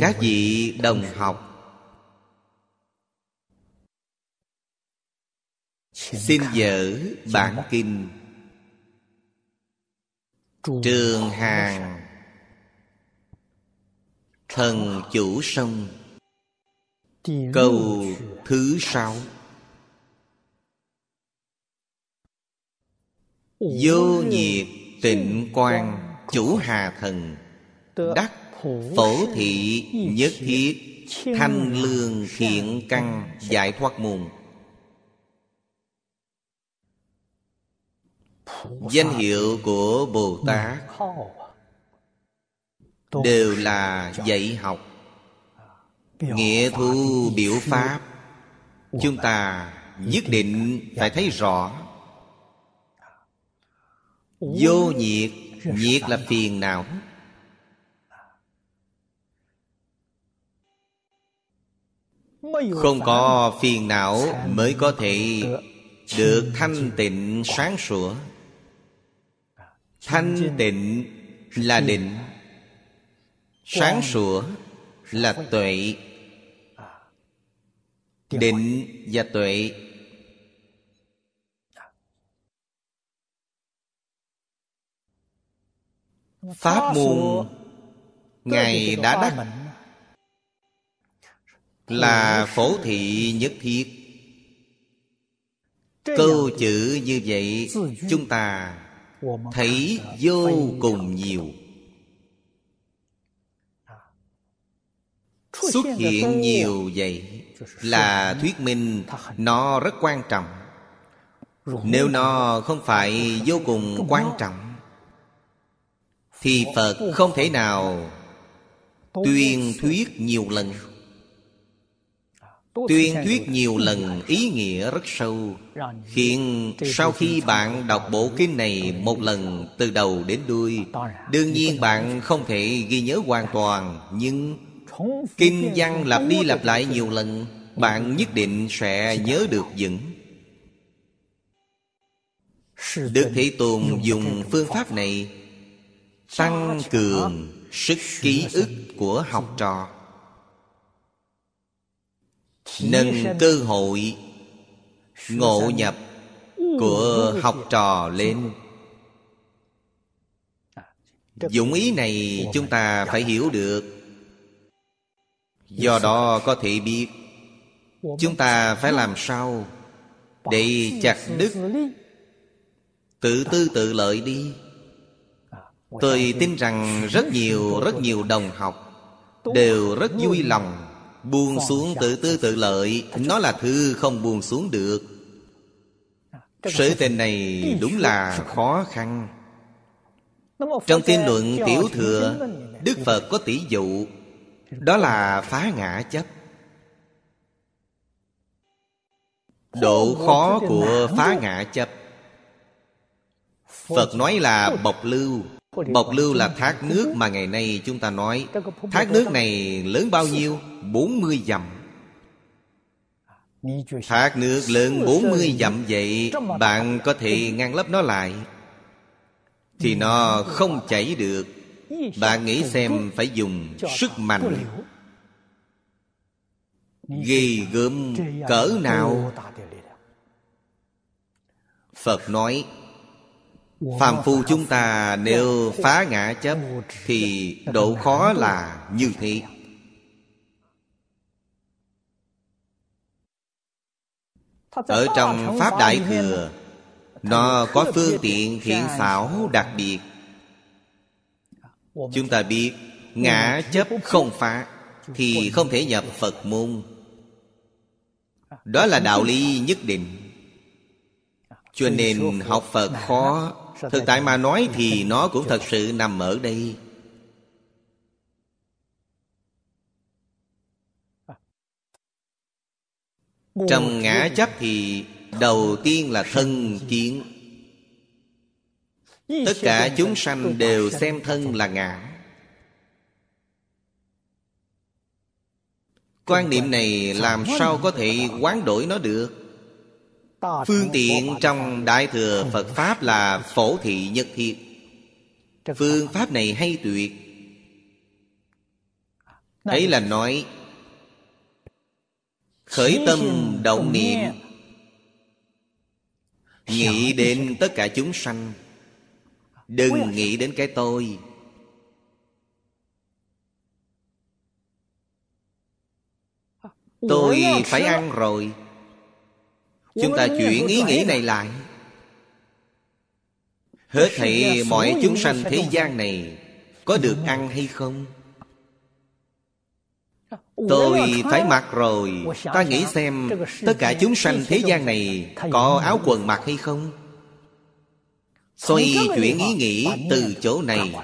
các vị đồng học. Xin dở bản kinh. Trường hàng thần chủ sông. Câu thứ sáu. Vô nhiệt tịnh quan chủ hà thần. Đắc phổ thị nhất thiết, thanh lương thiện căn, giải thoát môn danh hiệu của bồ tát đều là dạy học. Nghĩa thu biểu pháp, chúng ta nhất định phải thấy rõ. Vô nhiệt nhiệt là phiền não. Không có phiền não mới có thể được thanh tịnh sáng sủa. Thanh tịnh là định sáng sủa là tuệ. định và tuệ. Pháp môn ngài đã đắc là phổ thị nhất thiết. Câu chữ như vậy chúng ta thấy vô cùng nhiều. Xuất hiện nhiều vậy là thuyết minh nó rất quan trọng. Nếu nó không phải vô cùng quan trọng thì phật không thể nào tuyên thuyết nhiều lần tuyên thuyết nhiều lần ý nghĩa rất sâu khiến sau khi bạn đọc bộ kinh này một lần từ đầu đến đuôi đương nhiên bạn không thể ghi nhớ hoàn toàn nhưng kinh văn lặp đi lặp lại nhiều lần bạn nhất định sẽ nhớ được vững. Đức thế tôn dùng phương pháp này tăng cường sức ký ức của học trò nâng cơ hội ngộ nhập của học trò lên. Dụng ý này chúng ta phải hiểu được. Do đó có thể biết chúng ta phải làm sao để chặt đứt tự tư tự lợi đi. Tôi tin rằng rất nhiều rất nhiều đồng học đều rất vui lòng buông xuống tự tư tự lợi. Nó là thứ không buông xuống được. Sự tình này đúng là khó khăn. Trong kinh luận tiểu thừa đức phật có tỷ dụ. Đó là phá ngã chấp. Độ khó của phá ngã chấp. Phật nói là bọc lưu Bọc lưu là thác nước mà ngày nay chúng ta nói. Thác nước này lớn bao nhiêu? 40 dặm. Thác nước lớn 40 dặm vậy Bạn có thể ngăn lấp nó lại. Thì nó không chảy được. Bạn nghĩ xem phải dùng sức mạnh Ghi gớm cỡ nào? Phật nói Phàm phu chúng ta nếu phá ngã chấp Thì độ khó là như thế. Ở trong Pháp Đại Thừa, Nó có phương tiện thiện xảo đặc biệt. Chúng ta biết Ngã chấp không phá Thì không thể nhập Phật môn. Đó là đạo lý nhất định. Cho nên học Phật khó Thực tại mà nói thì nó cũng thật sự nằm ở đây. Trong ngã chấp thì Đầu tiên là thân kiến. Tất cả chúng sanh đều xem thân là ngã. Quan niệm này làm sao có thể quán đổi nó được? Phương tiện trong Đại Thừa Phật Pháp là phổ thị nhất thiết. Phương Pháp này hay tuyệt. Ấy là nói, Khởi tâm động niệm, Nghĩ đến tất cả chúng sanh. Đừng nghĩ đến cái tôi. Tôi phải ăn rồi. Chúng ta chuyển ý nghĩ này lại. Hết thảy mọi chúng sanh thế gian này Có được ăn hay không? Tôi phải mặc rồi. Ta nghĩ xem Tất cả chúng sanh thế gian này Có áo quần mặc hay không? Xoay chuyển ý nghĩ từ chỗ này.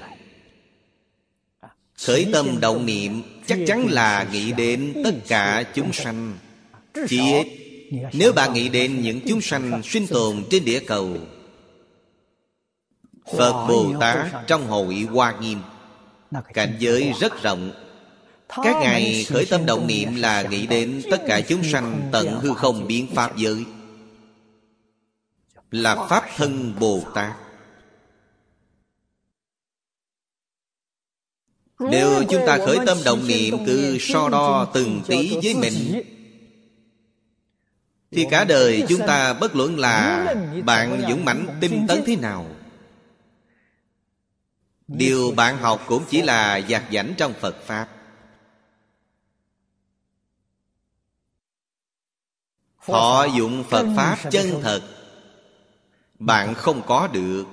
Khởi tâm động niệm Chắc chắn là nghĩ đến tất cả chúng sanh. Chỉ ít nếu bạn nghĩ đến những chúng sanh sinh tồn trên địa cầu, Phật Bồ Tát trong hội Hoa Nghiêm, Cảnh giới rất rộng. Các ngài khởi tâm động niệm là nghĩ đến tất cả chúng sanh tận hư không biến Pháp giới. Là Pháp thân Bồ Tát. Nếu chúng ta khởi tâm động niệm cứ so đo từng tí với mình thì cả đời chúng ta bất luận là bạn dũng mãnh tinh tấn thế nào? Điều bạn học cũng chỉ là dạt dảnh trong Phật Pháp. Họ dụng Phật Pháp chân thật Bạn không có được.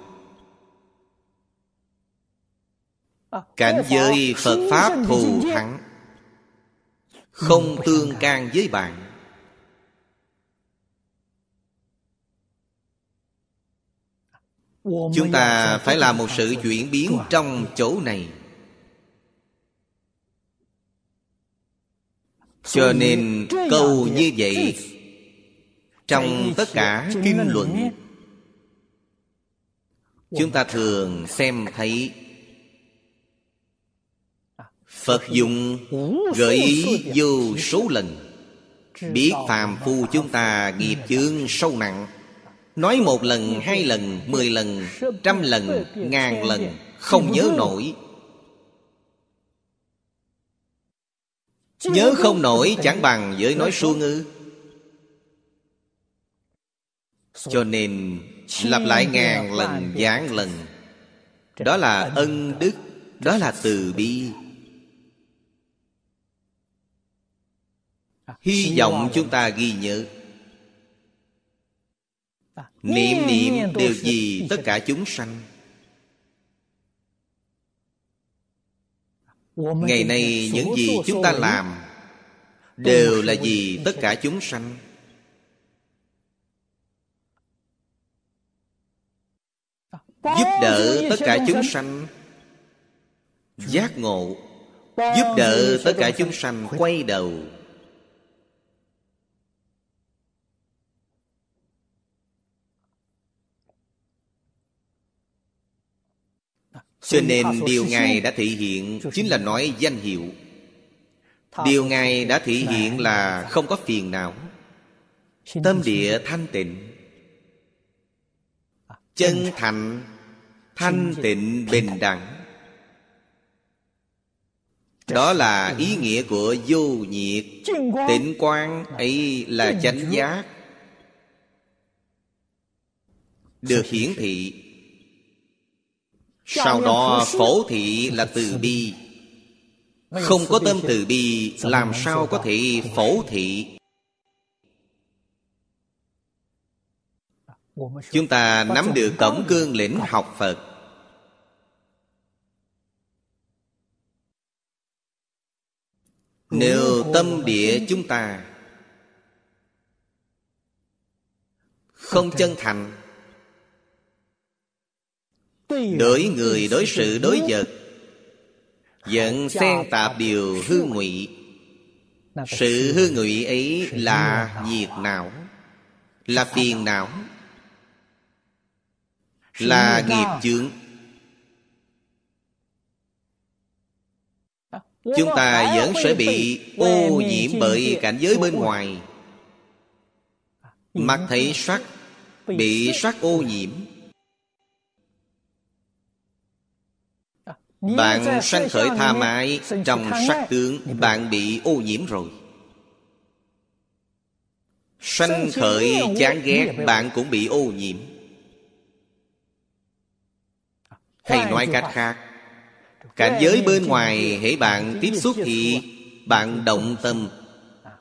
Cảnh giới Phật Pháp thù thắng Không tương can với bạn Chúng ta phải làm một sự chuyển biến trong chỗ này. Cho nên câu như vậy, Trong tất cả kinh luận, Chúng ta thường xem thấy Phật dùng gợi ý vô số lần, Biết phàm phu chúng ta nghiệp chướng sâu nặng. Nói một lần, hai lần, mười lần, trăm lần, ngàn lần Không nhớ nổi. Nhớ không nổi chẳng bằng với nói suông ư. Cho nên lặp lại ngàn lần, giảng lần. Đó là ân đức Đó là từ bi. Hy vọng chúng ta ghi nhớ. Niệm niệm đều gì tất cả chúng sanh. Ngày nay những gì chúng ta làm Đều là gì tất cả chúng sanh? Giúp đỡ tất cả chúng sanh. Giác ngộ. Giúp đỡ tất cả chúng sanh quay đầu Cho nên điều Ngài đã thể hiện Chính là nói danh hiệu. Điều Ngài đã thể hiện là không có phiền não. Tâm địa thanh tịnh. Chân thành Thanh tịnh bình đẳng. Đó là ý nghĩa của vô nhiệt Tịnh quan ấy là chánh giác. Được hiển thị sau đó phổ thị là từ bi. Không có tâm từ bi Làm sao có thể phổ thị? Chúng ta nắm được tổng cương lĩnh học Phật. Nếu tâm địa chúng ta Không chân thành Đối người, đối sự, đối vật. Giận xen tạp điều hư ngụy. Sự hư ngụy ấy là diệt não, Là phiền não, Là nghiệp chướng. Chúng ta vẫn sẽ bị ô nhiễm bởi cảnh giới bên ngoài. Mắt thấy sắc, Bị sắc ô nhiễm. Bạn sanh khởi tha mái Trong sắc tướng Bạn bị ô nhiễm rồi. Sanh khởi chán ghét Bạn cũng bị ô nhiễm. Hay nói cách khác Cảnh giới bên ngoài hãy bạn tiếp xúc thì Bạn động tâm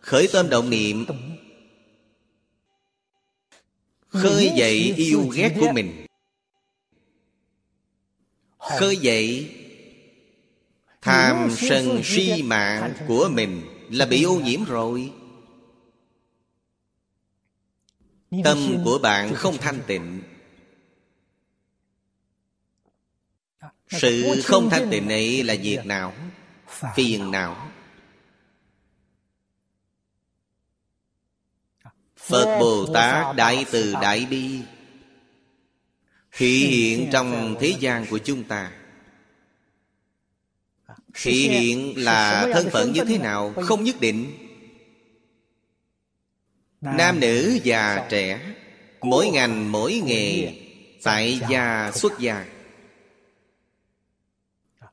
Khởi tâm động niệm. Khơi dậy yêu ghét của mình. Khơi dậy Tham sân si mạng của mình Là bị ô nhiễm rồi. Tâm của bạn không thanh tịnh. Sự không thanh tịnh ấy là việc nào? Phiền não Phật Bồ Tát Đại Từ Đại Bi. Thị hiện trong thế gian của chúng ta Thị hiện là thân phận như thế nào Không nhất định. Nam nữ già trẻ Mỗi ngành mỗi nghề Tại gia xuất gia.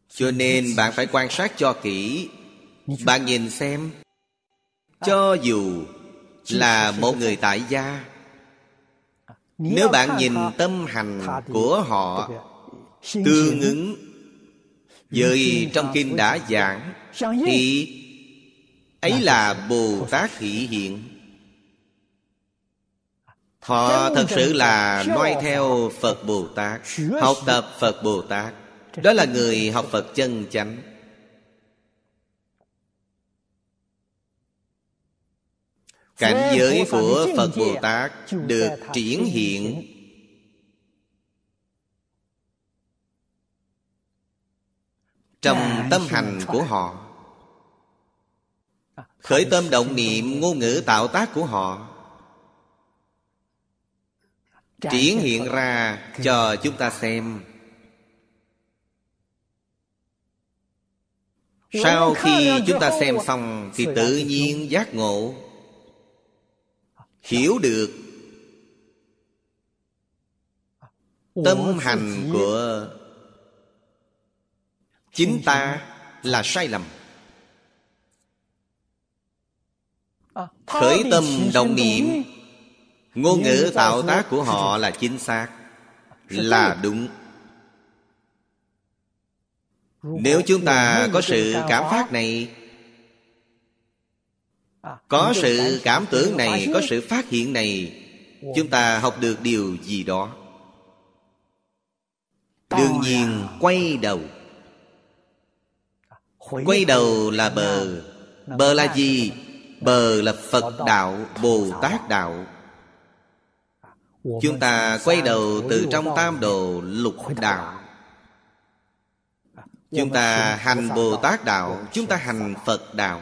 Cho nên bạn phải quan sát cho kỹ. Bạn nhìn xem. Cho dù là một người tại gia Nếu bạn nhìn tâm hành của họ Tương ứng vậy trong kinh đã giảng, Thì ấy là Bồ Tát thị hiện. Họ thật sự là noi theo Phật Bồ Tát, Học tập Phật Bồ Tát. Đó là người học Phật chân chánh. Cảnh giới của Phật Bồ Tát Được triển hiện Trong tâm hành của họ. Khởi tâm động niệm ngôn ngữ tạo tác của họ. Triển hiện ra cho chúng ta xem. Sau khi chúng ta xem xong thì tự nhiên giác ngộ. Hiểu được tâm hành của chính ta là sai lầm. Khởi tâm động niệm. ngôn ngữ tạo tác của họ là chính xác. Là đúng. Nếu chúng ta có sự cảm phát này có sự cảm tưởng này có sự phát hiện này chúng ta học được điều gì đó? Đương nhiên quay đầu quay đầu là bờ. bờ là gì? bờ là phật đạo bồ tát đạo. Chúng ta quay đầu từ trong tam đồ lục đạo. Chúng ta hành Bồ Tát đạo Chúng ta hành Phật đạo.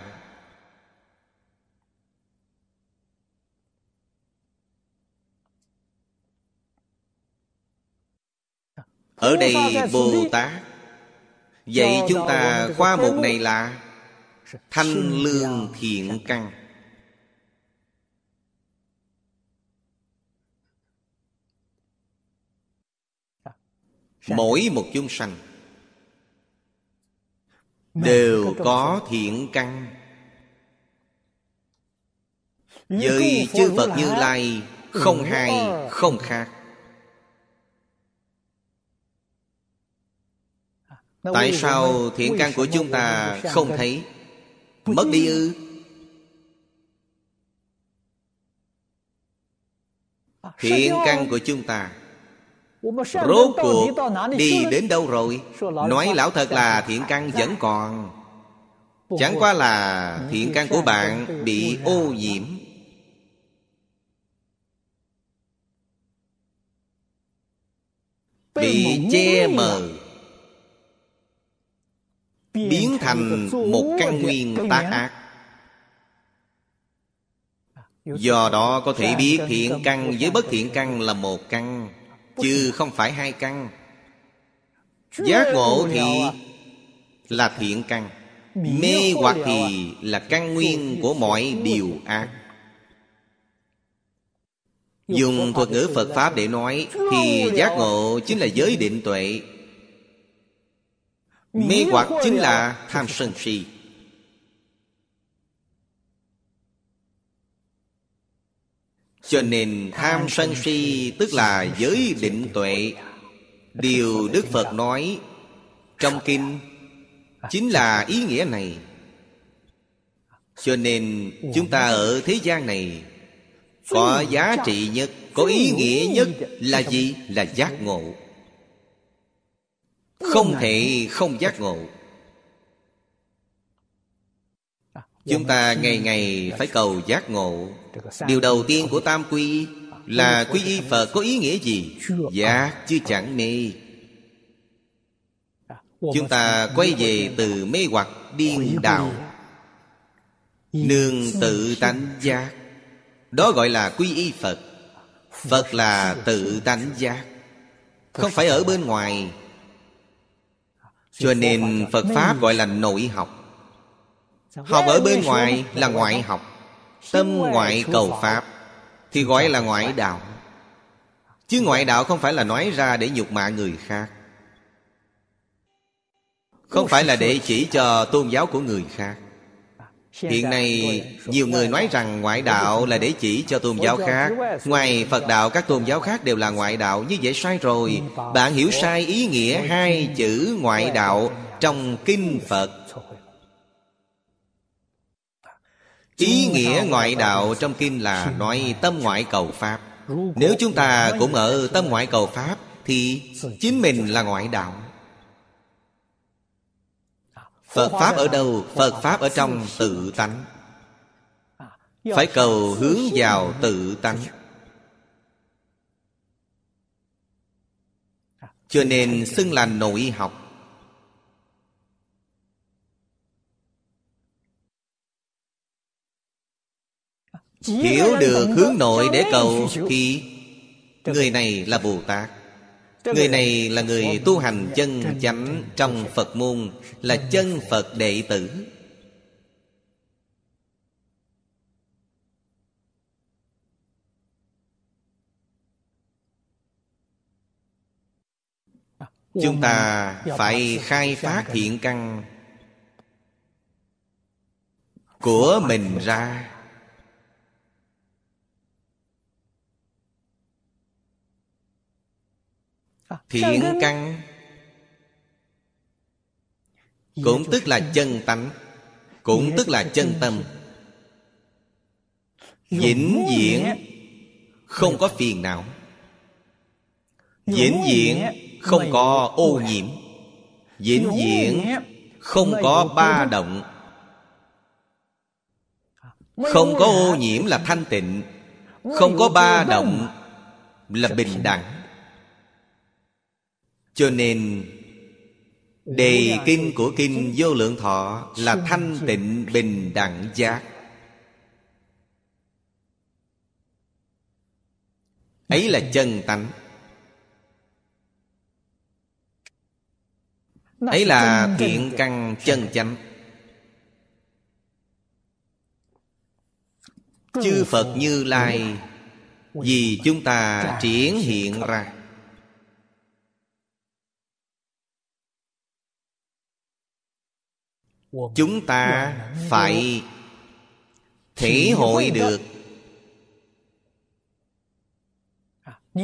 Ở đây Bồ Tát Vậy chúng ta khoa mục này là Thanh lương thiện căn. Mỗi một chúng sanh đều có thiện căn. Với chư phật như lai không hai không khác tại sao thiện căn của chúng ta không thấy? Mất đi ư? Thiện căn của chúng ta. Rốt cuộc đi đến đâu rồi? Nói lão thật là thiện căn vẫn còn. Chẳng qua là thiện căn của bạn bị ô nhiễm. Bị che mờ Biến thành một căn nguyên tác ác. Do đó có thể biết thiện căn với bất thiện căn là một căn, Chứ không phải hai căn. Giác ngộ thì là thiện căn, Mê hoặc thì là căn nguyên của mọi điều ác. Dùng thuật ngữ Phật Pháp để nói Thì giác ngộ chính là giới định tuệ. Mê hoặc chính là tham sân si. Cho nên tham sân si tức là giới định tuệ. Điều Đức Phật nói trong kinh Chính là ý nghĩa này. Cho nên chúng ta ở thế gian này Có giá trị nhất Có ý nghĩa nhất là gì? Là giác ngộ Không thể không giác ngộ. Chúng ta ngày ngày phải cầu giác ngộ. Điều đầu tiên của Tam Quy Là quy y Phật có ý nghĩa gì? Giác chứ chẳng mê Chúng ta quay về từ mê hoặc điên đạo Nương tự tánh giác. Đó gọi là quy y Phật. Phật là tự tánh giác. Không phải ở bên ngoài Cho nên Phật Pháp gọi là nội học. Học ở bên ngoài là ngoại học Tâm ngoại cầu Pháp Thì gọi là ngoại đạo. Chứ ngoại đạo không phải là nói ra để nhục mạ người khác. Không phải là để chỉ cho tôn giáo của người khác Hiện nay nhiều người nói rằng ngoại đạo là để chỉ cho tôn giáo khác Ngoài Phật đạo các tôn giáo khác đều là ngoại đạo Như vậy sai rồi Bạn hiểu sai ý nghĩa hai chữ ngoại đạo Trong Kinh Phật Ý nghĩa ngoại đạo trong kinh là nói tâm ngoại cầu Pháp Nếu chúng ta cũng ở tâm ngoại cầu Pháp Thì chính mình là ngoại đạo Phật Pháp ở đâu? Phật Pháp ở trong tự tánh. Phải cầu hướng vào tự tánh. Cho nên xưng là nội học. Hiểu được hướng nội để cầu Thì người này là Bồ Tát. Người này là người tu hành chân chánh Trong Phật môn Là chân Phật đệ tử. Chúng ta phải khai phát thiện căn Của mình ra Thiện căn Cũng tức là chân tánh Cũng tức là chân tâm. Vĩnh viễn Không có phiền não. Vĩnh viễn Không có ô nhiễm. Vĩnh viễn Không có ba động. Không có ô nhiễm là thanh tịnh. Không có ba động Là bình đẳng cho nên Đề kinh của kinh vô lượng thọ Là thanh tịnh bình đẳng giác. Ấy là chân tánh. Ấy là thiện căn chân chánh. Chư Phật Như Lai Vì chúng ta triển hiện ra chúng ta phải thể hội được.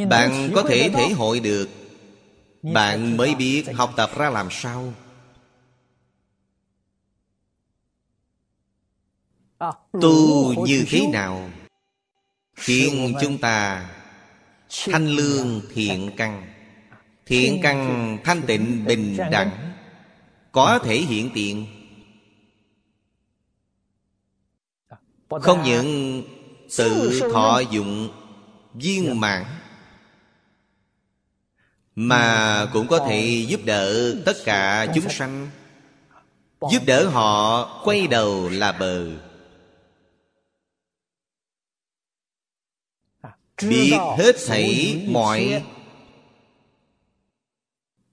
Bạn có thể thể hội được. Bạn mới biết học tập ra làm sao. Tu như thế nào? Khiến chúng ta thanh lương thiện căn. Thiện căn thanh tịnh bình đẳng. Có thể hiện tiện. Không những tự thọ dụng viên mãn Mà cũng có thể giúp đỡ tất cả chúng sanh. Giúp đỡ họ quay đầu là bờ. Biết hết thảy mọi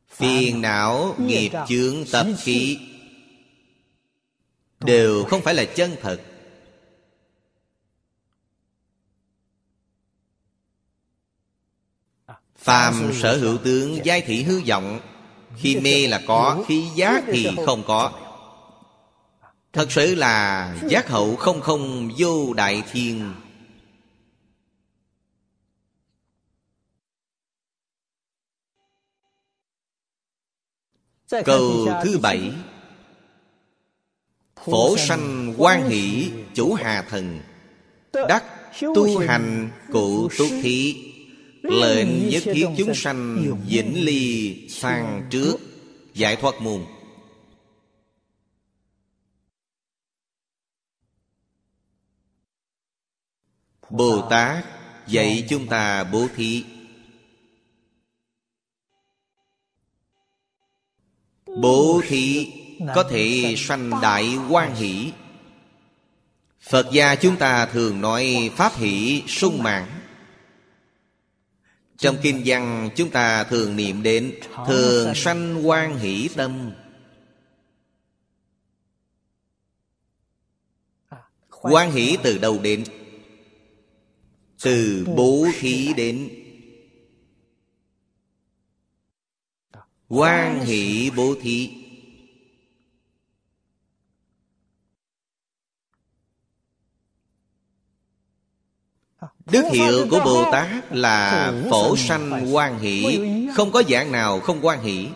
Phiền não nghiệp chướng tập khí đều không phải là chân thật phàm sở hữu tướng giai thị hư vọng. Khi mê là có khi giác thì không có. thật sự là giác hậu không không vô đại thiên. Câu thứ bảy. phổ sanh quan hỷ chủ hà thần. Đắc tu hành cụ túc thí Lệnh nhất thiết chúng sanh Vĩnh ly sang trước. Giải thoát môn Bồ Tát dạy chúng ta bố thí. Bố thí có thể sanh đại quan hỷ. Phật gia chúng ta thường nói Pháp hỷ sung mãn trong kinh văn, chúng ta thường niệm đến Thường sanh quan hỷ tâm. Quan hỷ từ đâu đến? Từ bố thí đến. Quan hỷ bố thí. Đức hiệu của Bồ Tát là phổ sanh quan hỷ. Không có dạng nào không quan hỷ.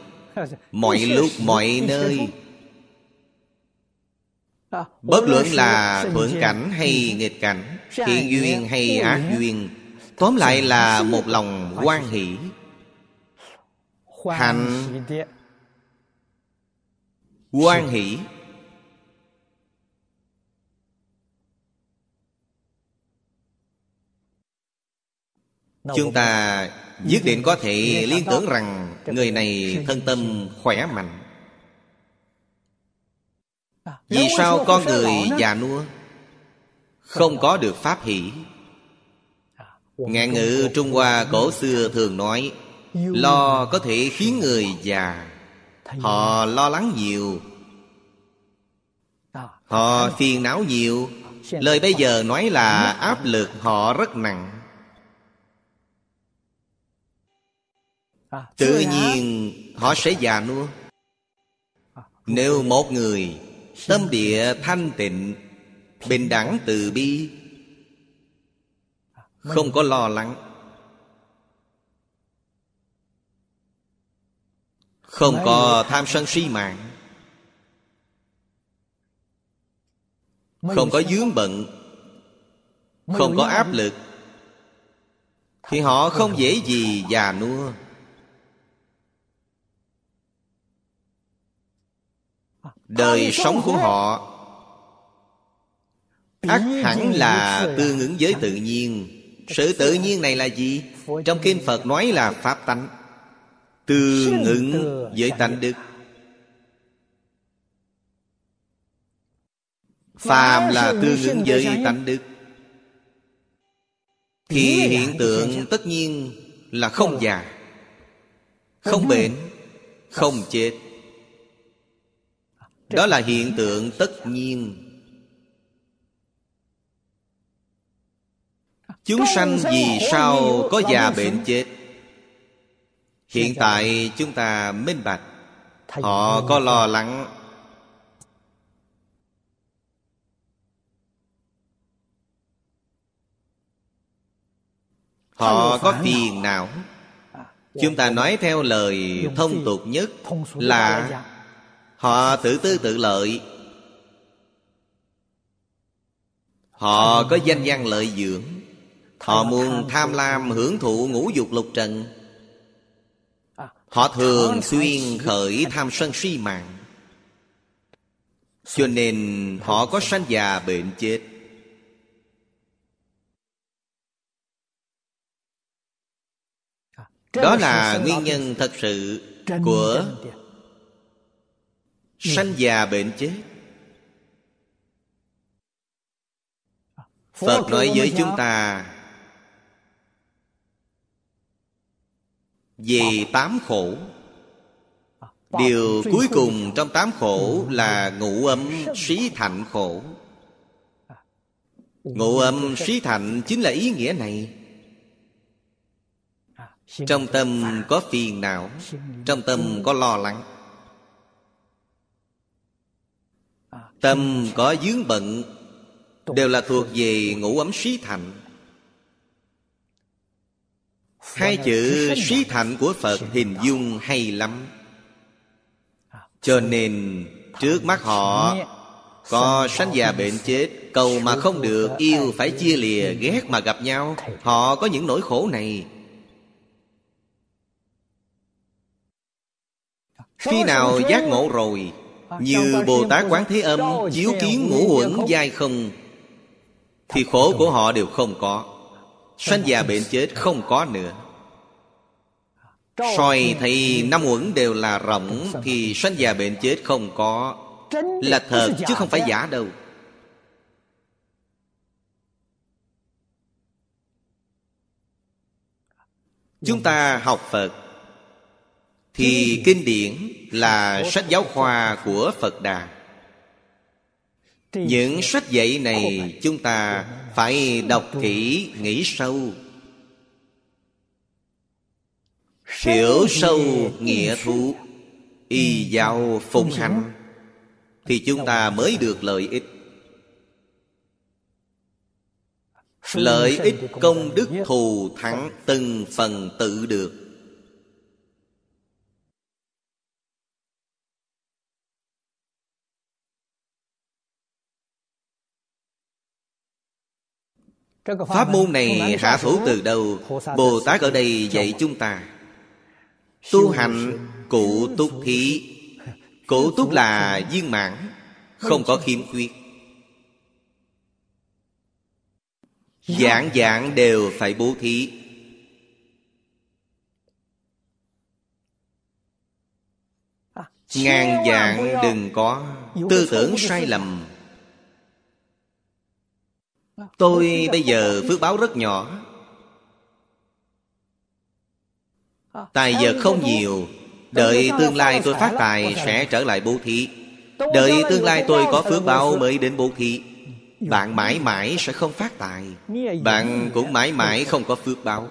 Mọi lúc mọi nơi. Bất luận là thuận cảnh hay nghịch cảnh Thiện duyên hay ác duyên Tóm lại là một lòng quan hỷ. Hành Quan hỷ Chúng ta nhất định có thể liên tưởng rằng Người này thân tâm khỏe mạnh. À, Vì sao con người già nua Không có được pháp hỷ? À, Ngạn ngữ Trung Hoa cổ xưa thường nói Lo có thể khiến người già. Họ lo lắng nhiều. À, Họ phiền não nhiều. Lời bây giờ nói là áp lực họ rất nặng tự nhiên họ sẽ già nua. À, nếu một người tâm địa thanh tịnh bình đẳng từ bi à, không có lo lắng không có tham sân si mạng không có dướng bận không có áp lực thì họ không dễ gì già nua đời sống của họ. Ắt hẳn là tương ứng với tự nhiên. Sự tự nhiên này là gì? Trong kinh phật nói là pháp tánh. Tương ứng với tánh đức. Phàm là tương ứng với tánh đức. Thì hiện tượng tất nhiên là không già không bệnh không chết đó là hiện tượng tất nhiên. Chúng sanh vì sao có già bệnh chết? Hiện tại chúng ta minh bạch. Họ có lo lắng. Họ có phiền não. Chúng ta nói theo lời thông tục nhất là Họ tự tư tự lợi. Họ có danh văn lợi dưỡng. Họ muốn tham lam hưởng thụ ngũ dục lục trần. Họ thường xuyên khởi tham sân si mạng. Cho nên họ có sanh già bệnh chết. Đó là nguyên nhân thật sự của sanh già bệnh chết. Phật nói với chúng ta về tám khổ. Điều cuối cùng trong tám khổ là ngũ âm xí thạnh khổ. Ngũ âm xí thạnh chính là ý nghĩa này. Trong tâm có phiền não Trong tâm có lo lắng Tâm có dướng bận, Đều là thuộc về ngũ ấm suy thạnh. Hai chữ suy thạnh của Phật hình dung hay lắm. Cho nên trước mắt họ Có sanh già bệnh chết, Cầu mà không được, Yêu phải chia lìa, Ghét mà gặp nhau, Họ có những nỗi khổ này. Khi nào giác ngộ rồi như Bồ Tát Quán Thế Âm Chiếu kiến ngũ uẩn dai không Thì khổ của họ đều không có. Sanh già bệnh chết không có nữa. Soi thấy năm uẩn đều là rộng Thì sanh già bệnh chết không có. Là thật chứ không phải giả đâu. Chúng ta học Phật Thì kinh điển là sách giáo khoa của Phật Đà. Những sách dạy này chúng ta phải đọc kỹ, nghĩ sâu. Hiểu sâu nghĩa thú Y giáo phụng hành Thì chúng ta mới được lợi ích. Lợi ích công đức thù thắng Từng phần tự được Pháp môn này hạ thủ từ đâu? Bồ Tát ở đây dạy chúng ta. Tu hành cụ túc thí Cụ túc là viên mãn Không có khiếm khuyết. Dạng dạng đều phải bố thí. Ngàn dạng đừng có. Tư tưởng sai lầm Tôi bây giờ phước báo rất nhỏ. Tài giờ không nhiều. Đợi tương lai tôi phát tài sẽ trở lại bố thí. Đợi tương lai tôi có phước báo mới đến bố thí. Bạn mãi mãi sẽ không phát tài. Bạn cũng mãi mãi không có phước báo.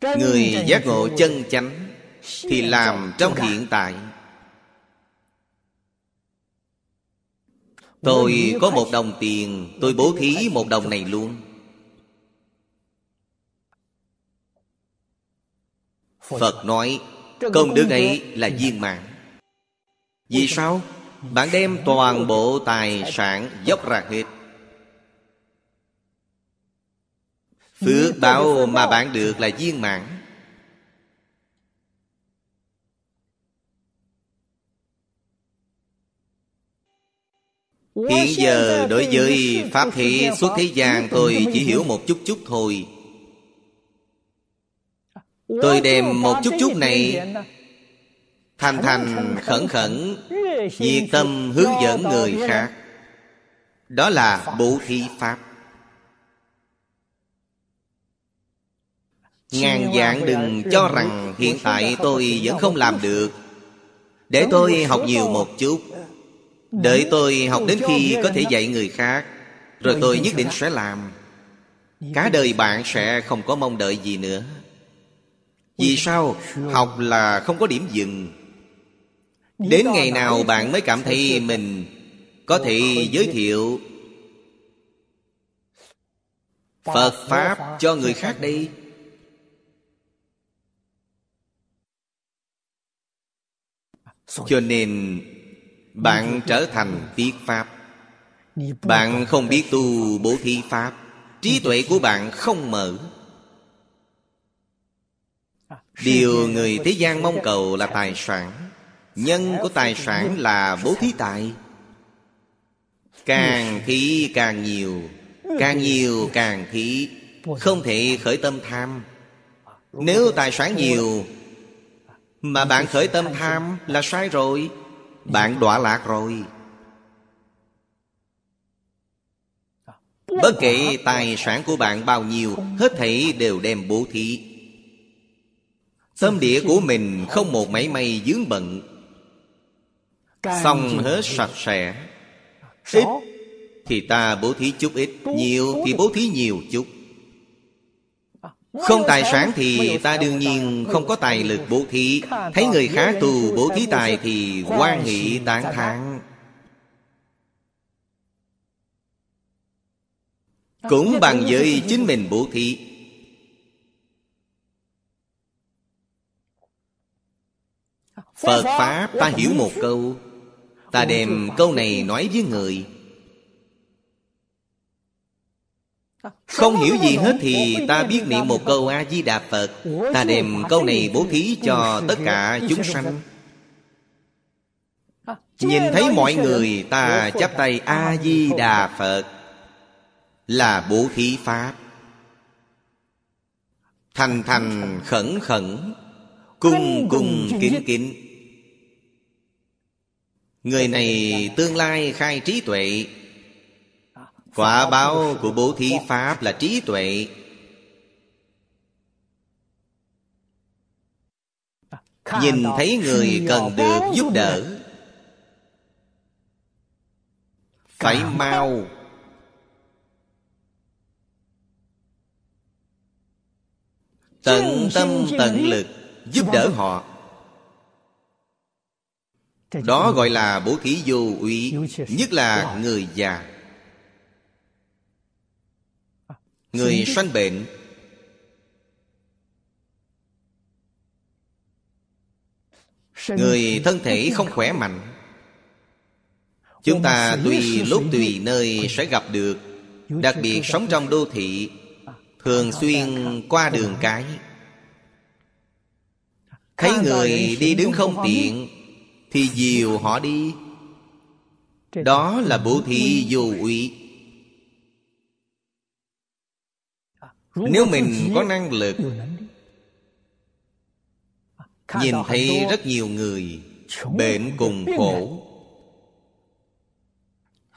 Người giác ngộ chân chánh Thì làm trong hiện tại Tôi có một đồng tiền Tôi bố thí một đồng này luôn. Phật nói Công đức ấy là viên mãn. Vì sao? Bạn đem toàn bộ tài sản dốc ra hết. Phước báo mà bạn được là viên mãn Hiện giờ đối với Pháp thị suốt thế gian tôi chỉ hiểu một chút chút thôi. Tôi đem một chút chút này Thành thành khẩn khẩn Nhiệt tâm hướng dẫn người khác. Đó là bố thí Pháp. Ngàn dạng đừng cho rằng hiện tại tôi vẫn không làm được. Để tôi học nhiều một chút Đợi tôi học đến khi có thể dạy người khác Rồi tôi nhất định sẽ làm. Cả đời bạn sẽ không có mong đợi gì nữa. Vì sao? Học là không có điểm dừng. Đến ngày nào bạn mới cảm thấy mình Có thể giới thiệu? Phật Pháp cho người khác đây Cho nên bạn trở thành tiết Pháp. Bạn không biết tu bố thí Pháp. Trí tuệ của bạn không mở. Điều người thế gian mong cầu là tài sản. Nhân của tài sản là bố thí tài. Càng thí càng nhiều Càng nhiều càng thí. Không thể khởi tâm tham. Nếu tài sản nhiều Mà bạn khởi tâm tham là sai rồi bạn đọa lạc rồi. Bất kể tài sản của bạn bao nhiêu, Hết thảy đều đem bố thí. Tâm địa của mình không một mảy may dướng bận. Xong hết sạch sẽ. Ít thì ta bố thí chút ít, Nhiều thì bố thí nhiều chút không tài sản thì ta đương nhiên không có tài lực bố thí. Thấy người khác tu bố thí tài thì quan nghị tán thán. Cũng bằng với chính mình bố thí. Phật Pháp ta hiểu một câu. Ta đem câu này nói với người Không hiểu gì hết thì ta biết niệm một câu A-di-đà Phật. Ta đem câu này bố thí cho tất cả chúng sanh. Nhìn thấy mọi người, ta chắp tay A-di-đà Phật. Là bố thí Pháp. Thành thành khẩn khẩn, Cung cung kính kính. Người này tương lai khai trí tuệ Quả báo của bố thí Pháp là trí tuệ. Nhìn thấy người cần được giúp đỡ, Phải mau. Tận tâm tận lực giúp đỡ họ. Đó gọi là bố thí vô úy, Nhất là người già. Người sanh bệnh. Người thân thể không khỏe mạnh. Chúng ta tùy lúc tùy nơi sẽ gặp được Đặc biệt sống trong đô thị Thường xuyên qua đường cái. Thấy người đi đứng không tiện Thì dìu họ đi. Đó là bố thí vô úy Nếu mình có năng lực Nhìn thấy rất nhiều người Bệnh cùng khổ.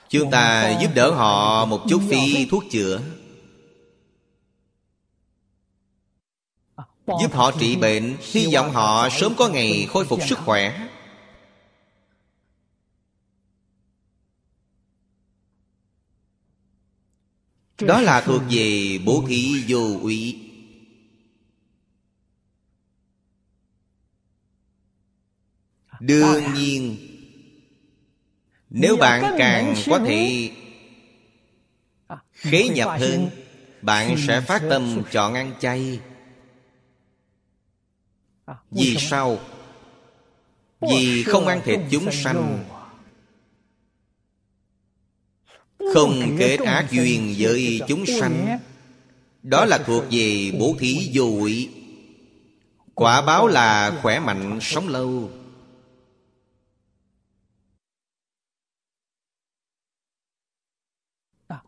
Chúng ta giúp đỡ họ một chút phí thuốc chữa. Giúp họ trị bệnh Hy vọng họ sớm có ngày khôi phục sức khỏe Đó là thuộc về bố thí vô úy. Đương nhiên Nếu bạn càng có thể Khế nhập hơn Bạn sẽ phát tâm chọn ăn chay. Vì sao? Vì không ăn thịt chúng sanh Không kết ác duyên với chúng sanh. Đó là thuộc về bố thí vô ủy Quả báo là khỏe mạnh sống lâu.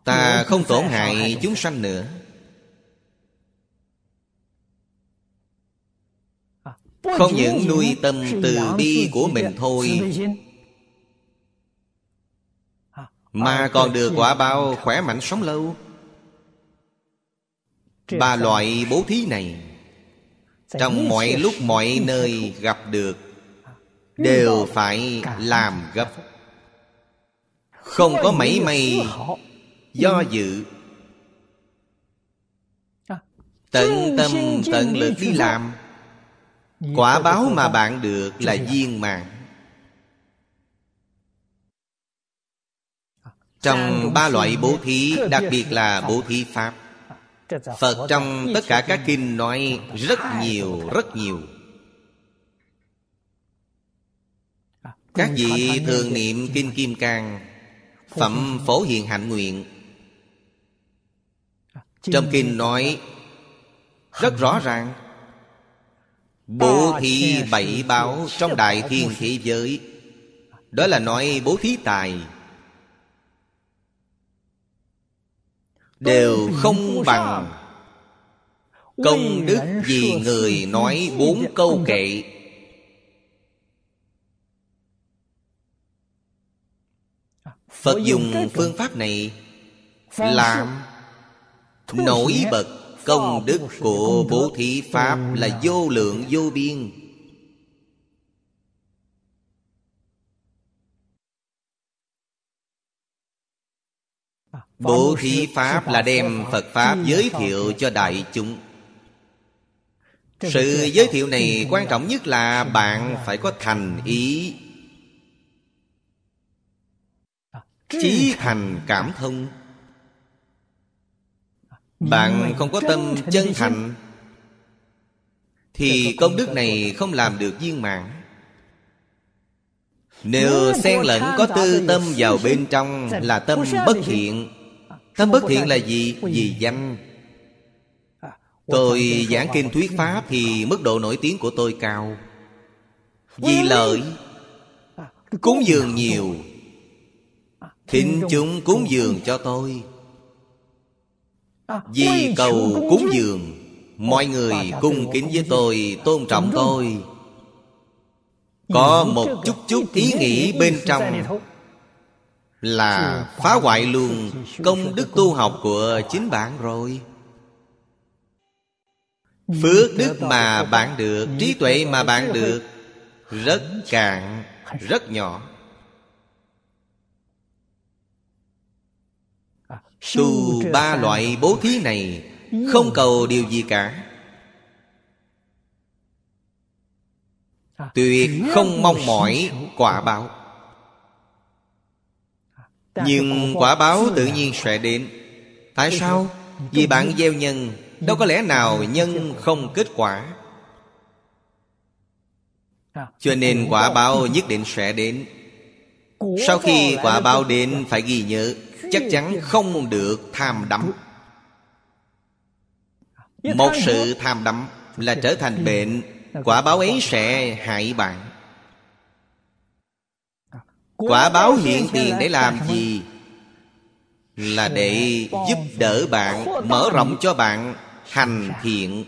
Ta không tổn hại chúng sanh nữa. Không những nuôi tâm từ bi của mình thôi mà còn được quả bao khỏe mạnh sống lâu. Ba loại bố thí này Trong mọi lúc mọi nơi gặp được Đều phải làm gấp. Không có mảy may Do dự. Tận tâm tận lực đi làm. Quả báo mà bạn được là viên mạng Trong ba loại bố thí Đặc biệt là bố thí Pháp. Phật trong tất cả các kinh nói rất nhiều, rất nhiều. Các vị thường niệm Kinh Kim Cang Phẩm Phổ Hiền Hạnh Nguyện. Trong kinh nói Rất rõ ràng Bố thí bảy báo trong đại thiên thế giới. Đó là nói bố thí tài đều không bằng công đức vì người nói bốn câu kệ. Phật dùng phương pháp này làm nổi bật công đức của bố thí pháp là vô lượng vô biên Bố thí Pháp là đem Phật Pháp giới thiệu cho đại chúng. Sự giới thiệu này quan trọng nhất là bạn phải có thành ý. Chí thành cảm thông. Bạn không có tâm chân thành Thì công đức này không làm được viên mãn. Nếu xen lẫn có tư tâm vào bên trong Là tâm bất thiện Tâm bất thiện là gì? Vì danh? Tôi giảng kinh thuyết Pháp Thì mức độ nổi tiếng của tôi cao. Vì lợi Cúng dường nhiều. Thính chúng cúng dường cho tôi. Vì cầu cúng dường Mọi người cung kính với tôi Tôn trọng tôi. Có một chút chút ý nghĩ bên trong là phá hoại luôn công đức tu học của chính bạn rồi. Phước đức mà bạn được trí tuệ mà bạn được rất cạn rất nhỏ. Tu ba loại bố thí này không cầu điều gì cả. Tuyệt không mong mỏi quả báo nhưng quả báo tự nhiên sẽ đến. Tại sao? Vì bạn gieo nhân Đâu có lẽ nào nhân không kết quả. Cho nên quả báo nhất định sẽ đến. Sau khi quả báo đến phải ghi nhớ Chắc chắn không được tham đắm. Một sự tham đắm là trở thành bệnh. Quả báo ấy sẽ hại bạn Quả báo hiện tiền để làm gì? Là để giúp đỡ bạn Mở rộng cho bạn hành thiện.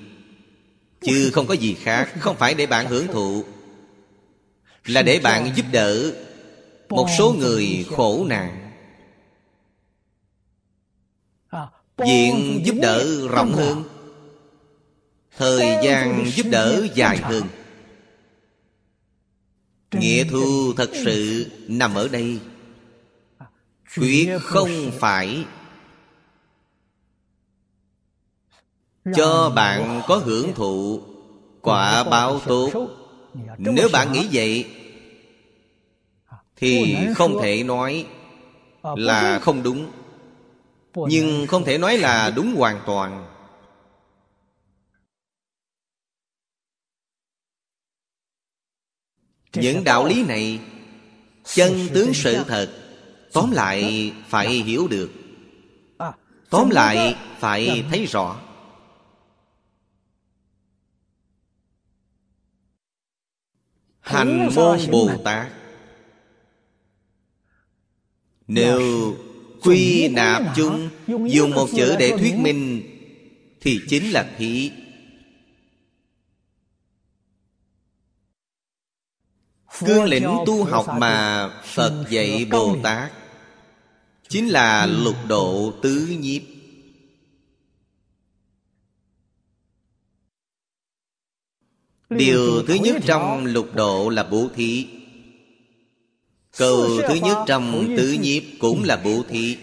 Chứ không có gì khác Không phải để bạn hưởng thụ. Là để bạn giúp đỡ Một số người khổ nạn. Diện giúp đỡ rộng hơn. Thời gian giúp đỡ dài hơn Nghĩa thu thật sự nằm ở đây. Quyết không phải. Cho bạn có hưởng thụ Quả báo tốt. Nếu bạn nghĩ vậy Thì không thể nói Là không đúng. Nhưng không thể nói là đúng hoàn toàn những đạo lý này chân tướng sự thật tóm lại phải hiểu được. Tóm lại phải thấy rõ. Hành môn bồ tát. Nếu quy nạp chung dùng một chữ để thuyết minh thì chính là thị Cương lĩnh tu học mà Phật dạy Bồ Tát. Chính là lục độ tứ nhiếp. Điều thứ nhất trong lục độ là bố thí. Câu thứ nhất trong tứ nhiếp cũng là bố thí.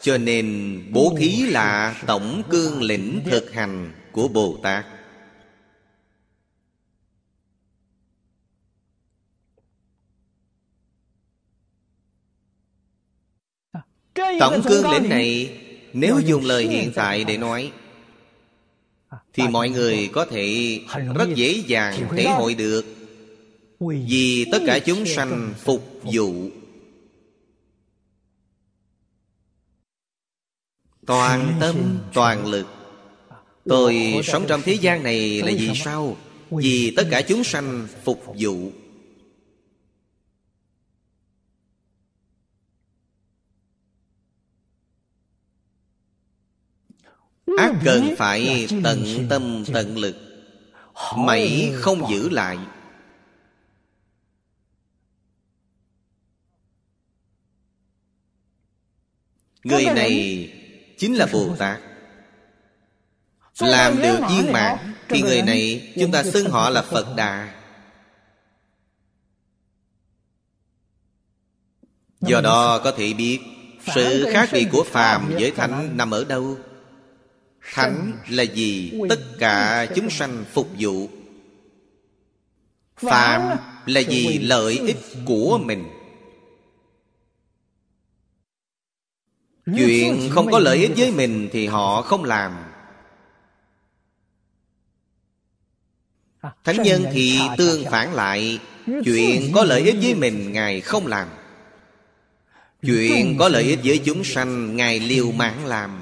Cho nên bố thí là tổng cương lĩnh thực hành của Bồ Tát Tổng cương lĩnh này Nếu dùng lời hiện tại để nói Thì mọi người có thể rất dễ dàng thể hội được. Vì tất cả chúng sanh phục vụ. Toàn tâm, toàn lực. Tôi sống trong thế gian này là vì sao? Vì tất cả chúng sanh phục vụ ác cần phải tận tâm tận lực. Mảy không giữ lại. Người này chính là Bồ Tát. Làm được viên mãn Thì người này chúng ta xưng họ là Phật Đà. Do đó có thể biết Sự khác biệt của phàm với thánh nằm ở đâu Thánh là gì? Tất cả chúng sanh phục vụ Phạm là gì? Lợi ích của mình Chuyện không có lợi ích với mình Thì họ không làm Thánh nhân thì tương phản lại Chuyện có lợi ích với mình, Ngài không làm Chuyện có lợi ích với chúng sanh, Ngài liều mạng làm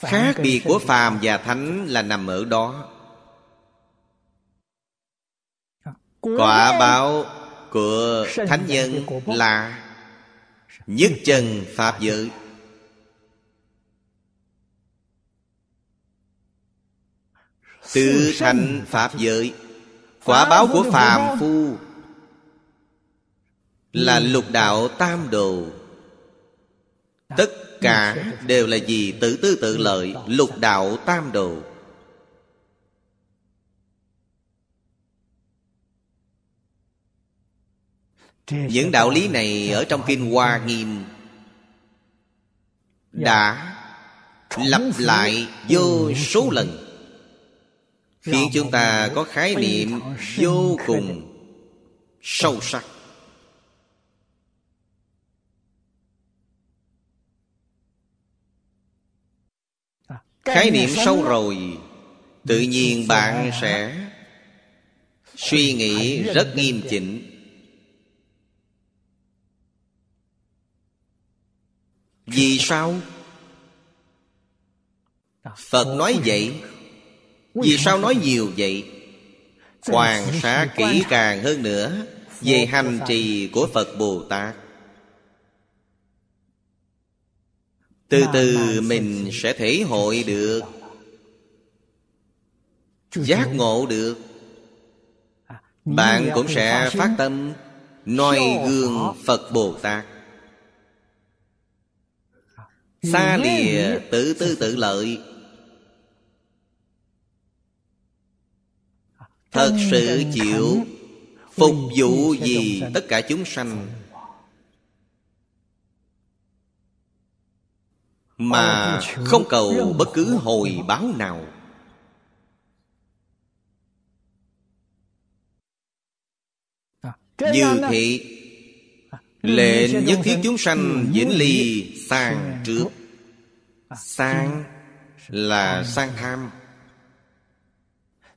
Khác biệt của phàm và thánh là nằm ở đó. Quả báo của thánh nhân là Nhất chân Pháp giới. Tự thành Pháp giới. Quả báo của phàm phu Là lục đạo tam đồ. Tất cả đều là gì tự tư tự lợi, Lục đạo tam đồ. Những đạo lý này ở trong Kinh Hoa Nghiêm Đã lặp lại vô số lần. Khiến chúng ta có khái niệm vô cùng sâu sắc Khái niệm sâu rồi Tự nhiên bạn sẽ Suy nghĩ rất nghiêm chỉnh. Vì sao? Phật nói vậy. Vì sao nói nhiều vậy? Quan sát kỹ càng hơn nữa Về hành trì của Phật Bồ Tát Từ từ mình sẽ thể hội được. Giác ngộ được. Bạn cũng sẽ phát tâm noi gương Phật Bồ Tát. Xa lìa tự tư tự lợi. Thật sự chịu. Phục vụ gì tất cả chúng sanh Mà không cầu bất cứ hồi báo nào. Như thế Lệnh nhất thiết chúng sanh vĩnh ly sang trước. Sang là sang tham.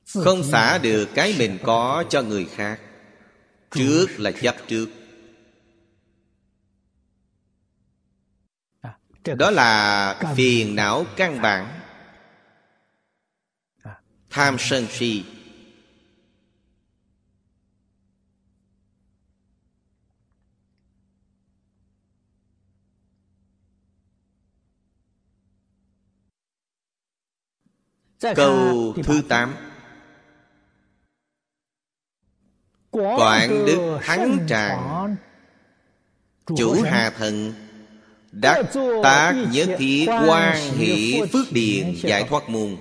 Không xả được cái mình có cho người khác. Trước là chấp trước Đó là phiền não căn bản. Tham sân si. Câu thứ tám. Quảng đức thắng tràng. Chủ hà thần Đắc tác nhất thiết quan hỷ phước điền giải thoát môn.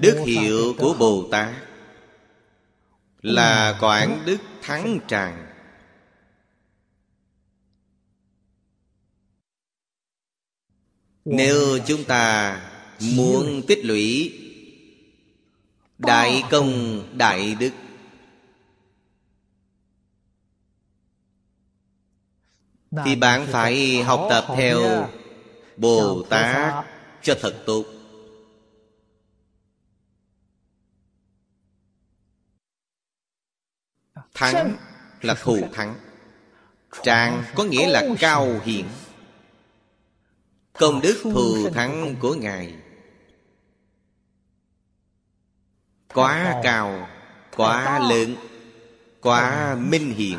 Đức hiệu của Bồ Tát Là quảng đức thắng tràng. Nếu chúng ta muốn tích lũy Đại công đại đức. Thì bạn phải học tập theo Bồ Tát cho thật tốt. Thắng là thù thắng. Trang có nghĩa là cao hiển. Công đức thù thắng của Ngài Quá cao Quá lớn Quá minh hiển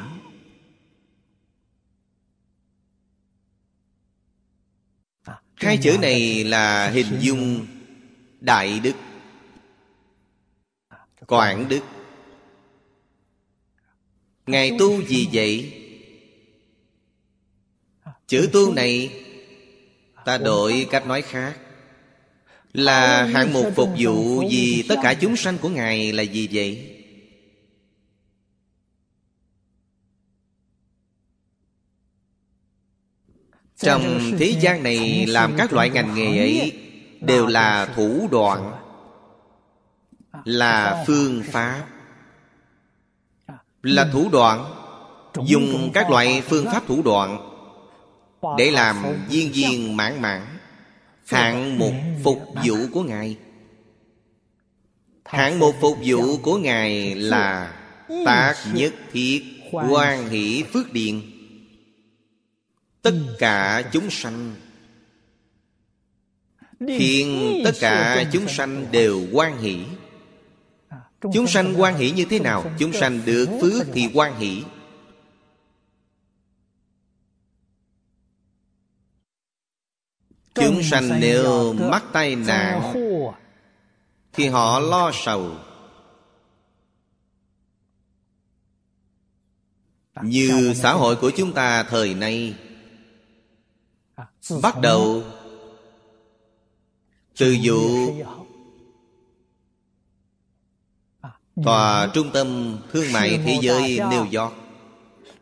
Hai chữ này là hình dung Đại đức Quảng Đức. Ngài tu gì vậy? Chữ tu này Ta đổi cách nói khác Là hạng mục phục vụ vì tất cả chúng sanh của Ngài là gì vậy? Trong thế gian này làm các loại ngành nghề ấy Đều là thủ đoạn Là phương pháp. Là thủ đoạn Dùng các loại phương pháp thủ đoạn Để làm viên viên mãn mãn Hạng mục phục vụ của Ngài. Hạng mục phục vụ của Ngài là Tác nhất thiết quan hỷ phước. Điền tất cả chúng sanh. Khiến tất cả chúng sanh đều quan hỷ. Chúng sanh quan hỷ như thế nào? chúng sanh được phước thì quan hỷ chúng sanh nếu mắc tai nạn thì họ lo sầu. Như xã hội của chúng ta thời nay bắt đầu từ vụ tòa trung tâm thương mại thế giới New York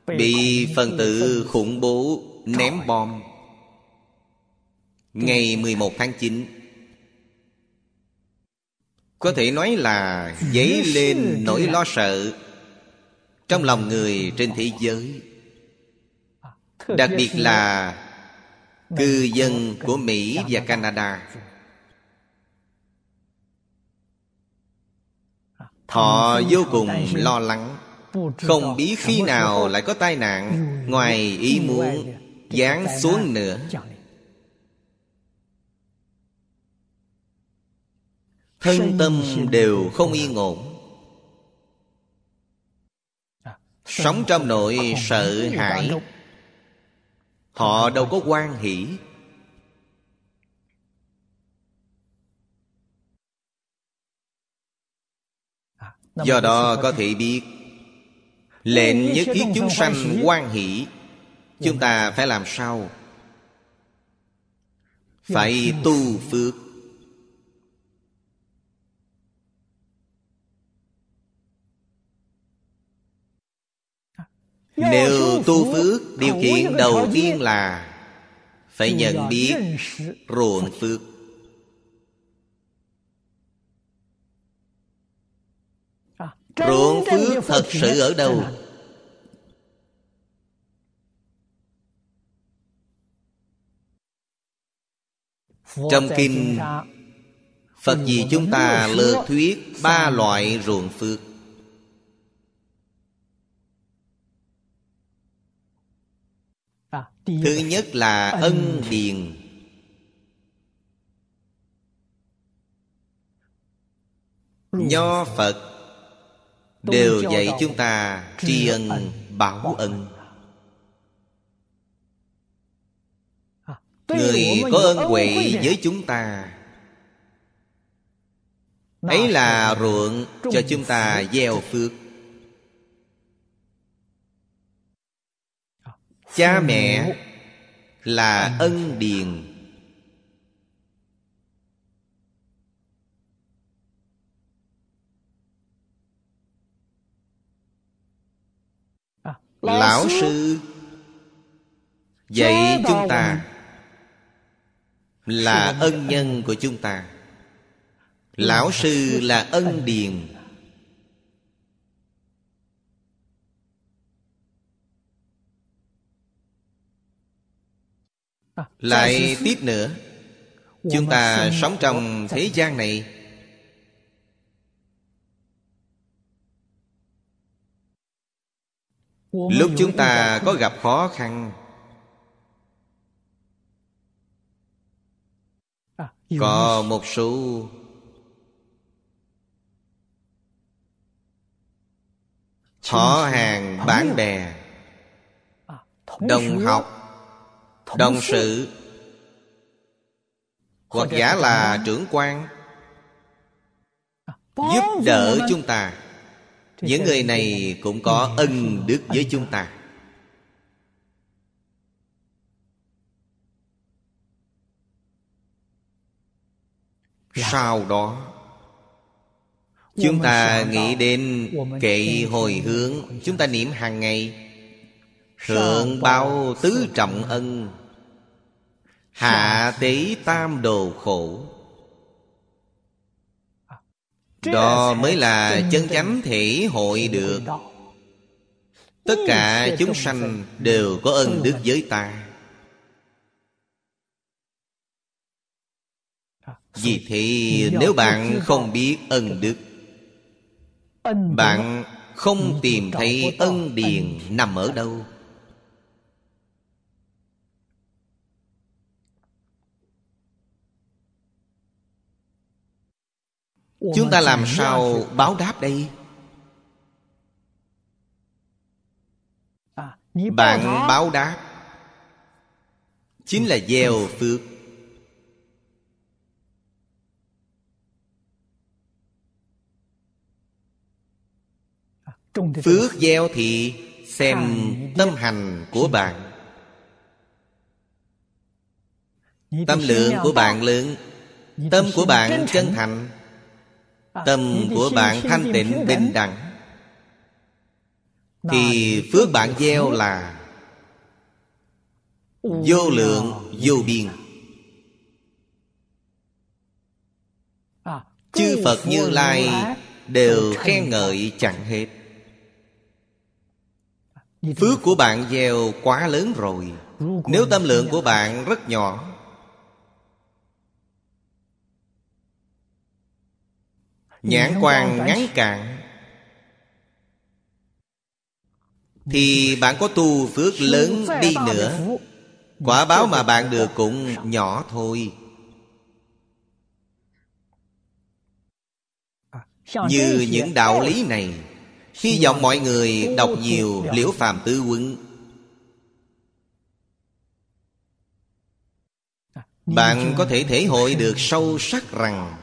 bị phần tử khủng bố ném bom ngày 11 tháng 9 có thể nói là dấy lên nỗi lo sợ trong lòng người trên thế giới. Đặc biệt là cư dân của mỹ và canada. Họ vô cùng lo lắng. Không biết khi nào lại có tai nạn ngoài ý muốn giáng xuống nữa. Thân tâm đều không yên ổn. Sống trong nỗi sợ hãi. họ đâu có quan hỷ. Do đó có thể biết lệnh nhất thiết chúng sanh quan hỷ chúng ta phải làm sao? Phải tu phước Nếu tu phước Điều kiện đầu tiên là Phải nhận biết ruộng phước. Ruộng phước thật sự ở đâu? Trong kinh Phật gì chúng ta lược thuyết ba loại ruộng phước thứ nhất là ân điền. Nho phật đều dạy chúng ta tri ân báo ân. người có ơn huệ với chúng ta. Ấy là ruộng cho chúng ta gieo phước cha mẹ là ân điền. Lão sư. dạy chúng ta là ân nhân của chúng ta. Lão sư là ân điền lại tiếp nữa. Chúng ta sống trong thế gian này. Lúc chúng ta có gặp khó khăn. À, có một số họ hàng bạn bè à, đồng học đồng sự. Hoặc giả là trưởng quan. Giúp đỡ chúng ta. Những người này cũng có ân đức với chúng ta. Sau đó chúng ta nghĩ đến kệ hồi hướng chúng ta niệm hàng ngày thượng bao tứ trọng ân. Hạ tế tam đồ khổ. Đó mới là chân chánh thể hội được. tất cả chúng sanh đều có ân đức với ta. Vì thế nếu bạn không biết ân đức bạn không tìm thấy ân điền nằm ở đâu chúng ta làm sao báo đáp đây? Bạn báo đáp. Chính là gieo phước. Phước gieo thì xem tâm hành của bạn. Tâm lượng của bạn lớn. Tâm của bạn chân thành tâm của bạn thanh tịnh bình đẳng. Thì phước bạn gieo là vô lượng vô biên. Chư phật như lai đều khen ngợi chẳng hết. Phước của bạn gieo quá lớn rồi. Nếu tâm lượng của bạn rất nhỏ nhãn quan ngắn cạn. Thì bạn có tu phước lớn đi nữa. quả báo mà bạn được cũng nhỏ thôi. Như những đạo lý này hy vọng mọi người đọc nhiều liễu phàm tư quấn bạn có thể thể hội được sâu sắc rằng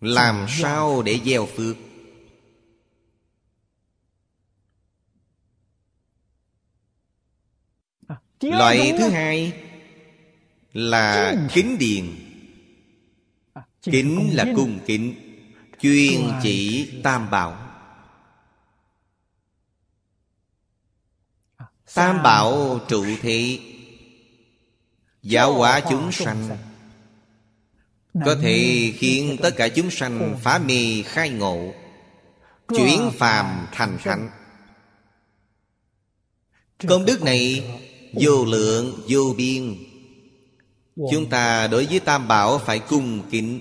làm sao để gieo phước? Loại thứ hai là kính điền. Kính là cung kính, chuyên chỉ tam bảo. Tam bảo trụ thị giáo hóa chúng sanh có thể khiến tất cả chúng sanh phá mê khai ngộ chuyển phàm thành thánh. Công đức này vô lượng vô biên. Chúng ta đối với tam bảo phải cung kính.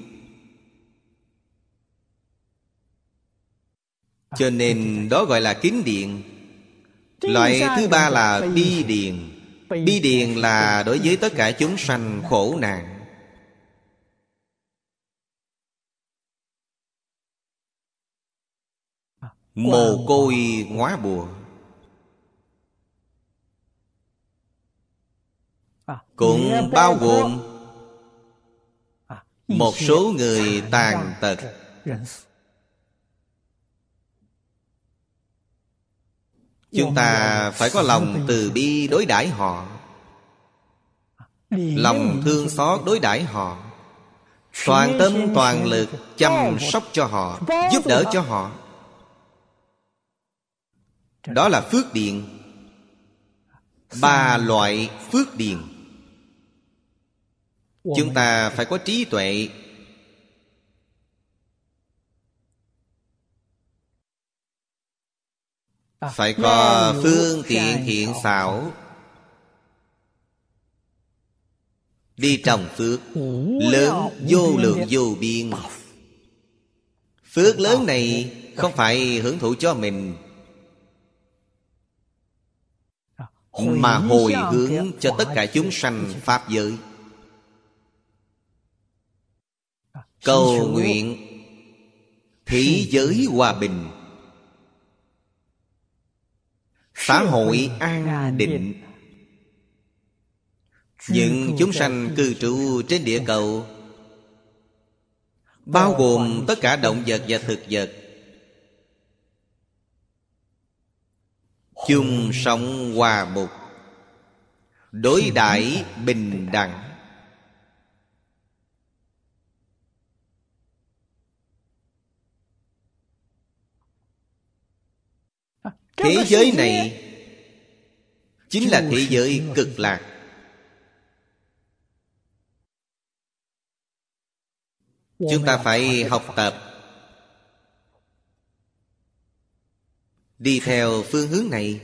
Cho nên đó gọi là kính điện. Loại thứ ba là bi điền bi điền là đối với tất cả chúng sanh khổ nạn mồ côi ngóa bùa. Cũng bao gồm một số người tàn tật. Chúng ta phải có lòng từ bi đối đãi họ. Lòng thương xót đối đãi họ. Toàn tâm toàn lực chăm sóc cho họ giúp đỡ cho họ đó là phước điện ba loại phước điện chúng ta phải có trí tuệ. Phải có phương tiện thiện xảo. Đi trồng phước. Lớn vô lượng vô biên. Phước lớn này. không phải hưởng thụ cho mình mà hồi hướng cho tất cả chúng sanh pháp giới. Cầu nguyện thế giới hòa bình. Xã hội an định. Những chúng sanh cư trú trên địa cầu bao gồm tất cả động vật và thực vật chung sống hòa mục. Đối đãi bình đẳng. Thế giới này chính là thế giới cực lạc. Chúng ta phải học tập đi theo phương hướng này.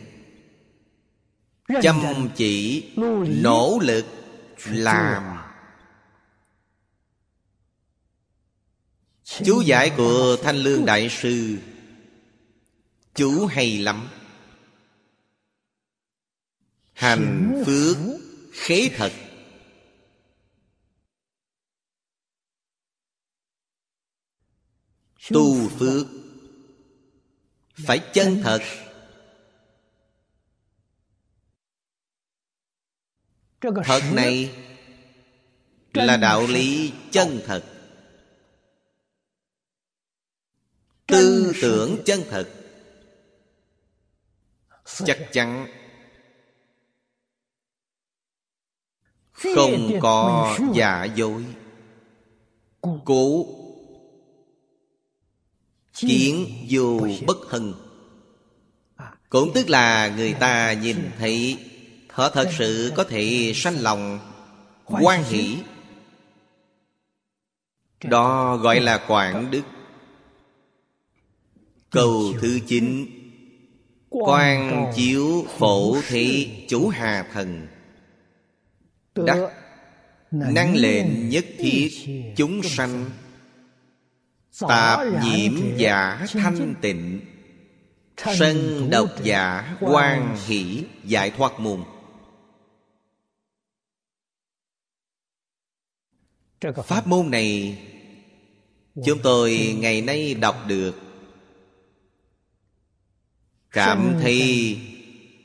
Chăm chỉ, nỗ lực, làm. Chú giải của thanh lương đại sư, chú hay lắm. Hành phước khế thật. Tu phước phải chân thật. Thật này là đạo lý chân thật. Tư tưởng chân thật. Chắc chắn không có giả dối. Cố kiến vô bất hân. Cũng tức là người ta nhìn thấy họ thật sự có thể sanh lòng quan hỷ. Đó gọi là quảng đức. Câu thứ chín quan chiếu phổ thị chủ hà thần. Đắc. năng lệnh nhất thiết chúng sanh tạp nhiễm giả thanh tịnh. Sân độc giả quan hỷ giải thoát môn pháp môn này chúng tôi ngày nay đọc được. Cảm thấy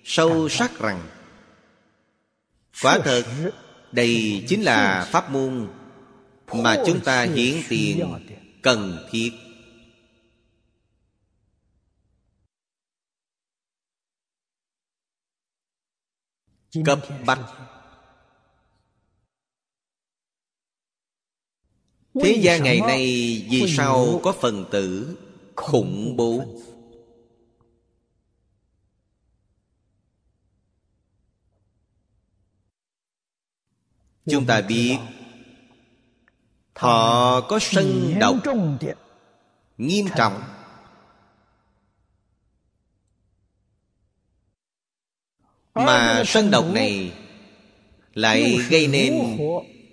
sâu sắc rằng quả thật đây chính là pháp môn mà chúng ta hiến tiền cần thiết. Cấp bách. Thế gian ngày nay vì sao có phần tử khủng bố? chúng ta biết họ có sân độc nghiêm trọng. Mà sân độc này lại gây nên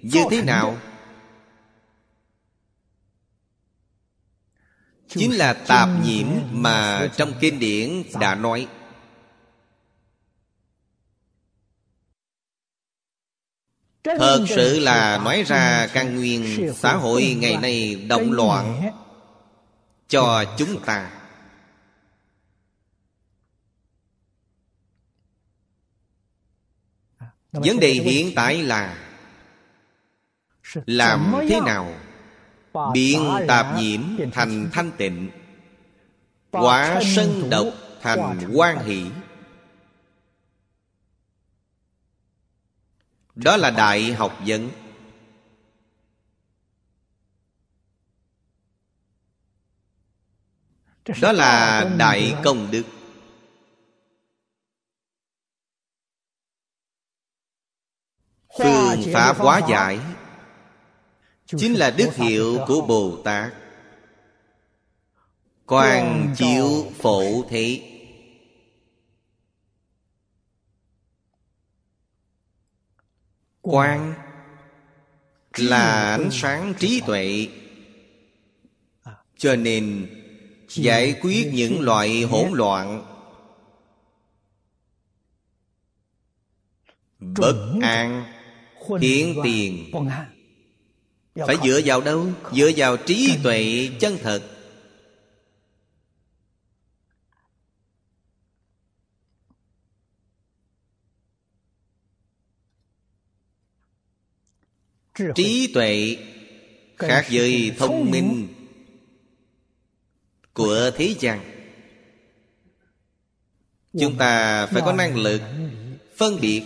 như thế nào? Chính là tạp nhiễm mà trong kinh điển đã nói thật sự là nói ra căn nguyên xã hội ngày nay động loạn cho chúng ta. Vấn đề hiện tại là làm thế nào biến tạp nhiễm thành thanh tịnh? quả sân độc thành quan hỷ đó là đại học vấn đó là đại công đức. Phương pháp hóa giải chính là đức hiệu của bồ tát. Quan chiếu phổ thị quan. Là ánh sáng trí tuệ. Cho nên giải quyết những loại hỗn loạn. Bất an hiện tiền. Phải dựa vào đâu? Dựa vào trí tuệ chân thật trí tuệ khác với thông minh. của thế gian. Chúng ta phải có năng lực phân biệt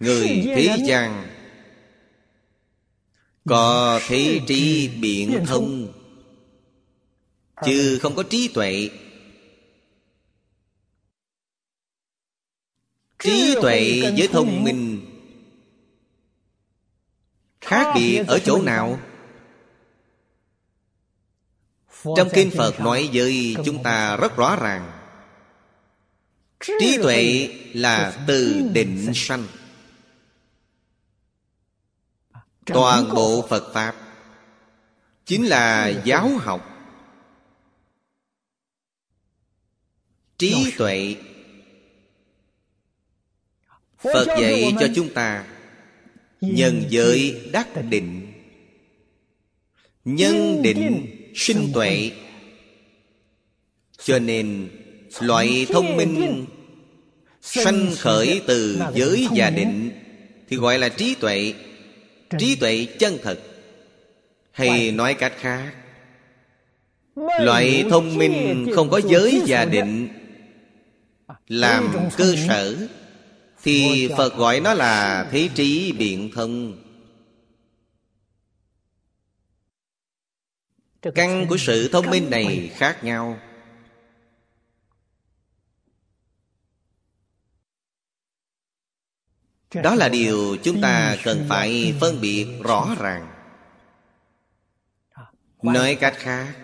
người thế gian có thế trí biện thông. chứ không có trí tuệ trí tuệ với thông minh. Khác biệt ở chỗ nào? Trong kinh phật nói với chúng ta rất rõ ràng. Trí tuệ là từ định sanh. Toàn bộ phật pháp chính là giáo học. Trí tuệ phật dạy cho chúng ta nhân giới đắc định. Nhân định sinh tuệ. cho nên loại thông minh sanh khởi từ giới và định thì gọi là trí tuệ. Trí tuệ chân thật. Hay nói cách khác loại thông minh không có giới và định làm cơ sở thì phật gọi nó là thế trí biện thông căn của sự thông minh này khác nhau. Đó là điều chúng ta cần phải phân biệt rõ ràng. Nói cách khác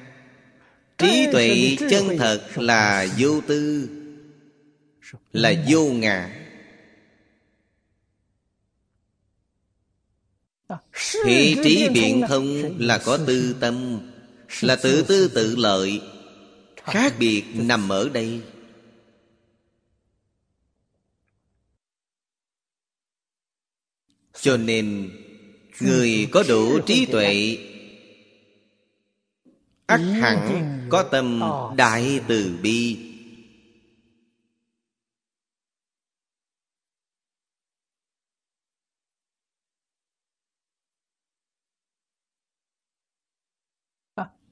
trí tuệ chân thật là vô tư là vô ngã Thị trí biện thông là có tư tâm, Là tự tư tự lợi, Khác biệt nằm ở đây. Cho nên, Người có đủ trí tuệ, ắt hẳn có tâm đại từ bi.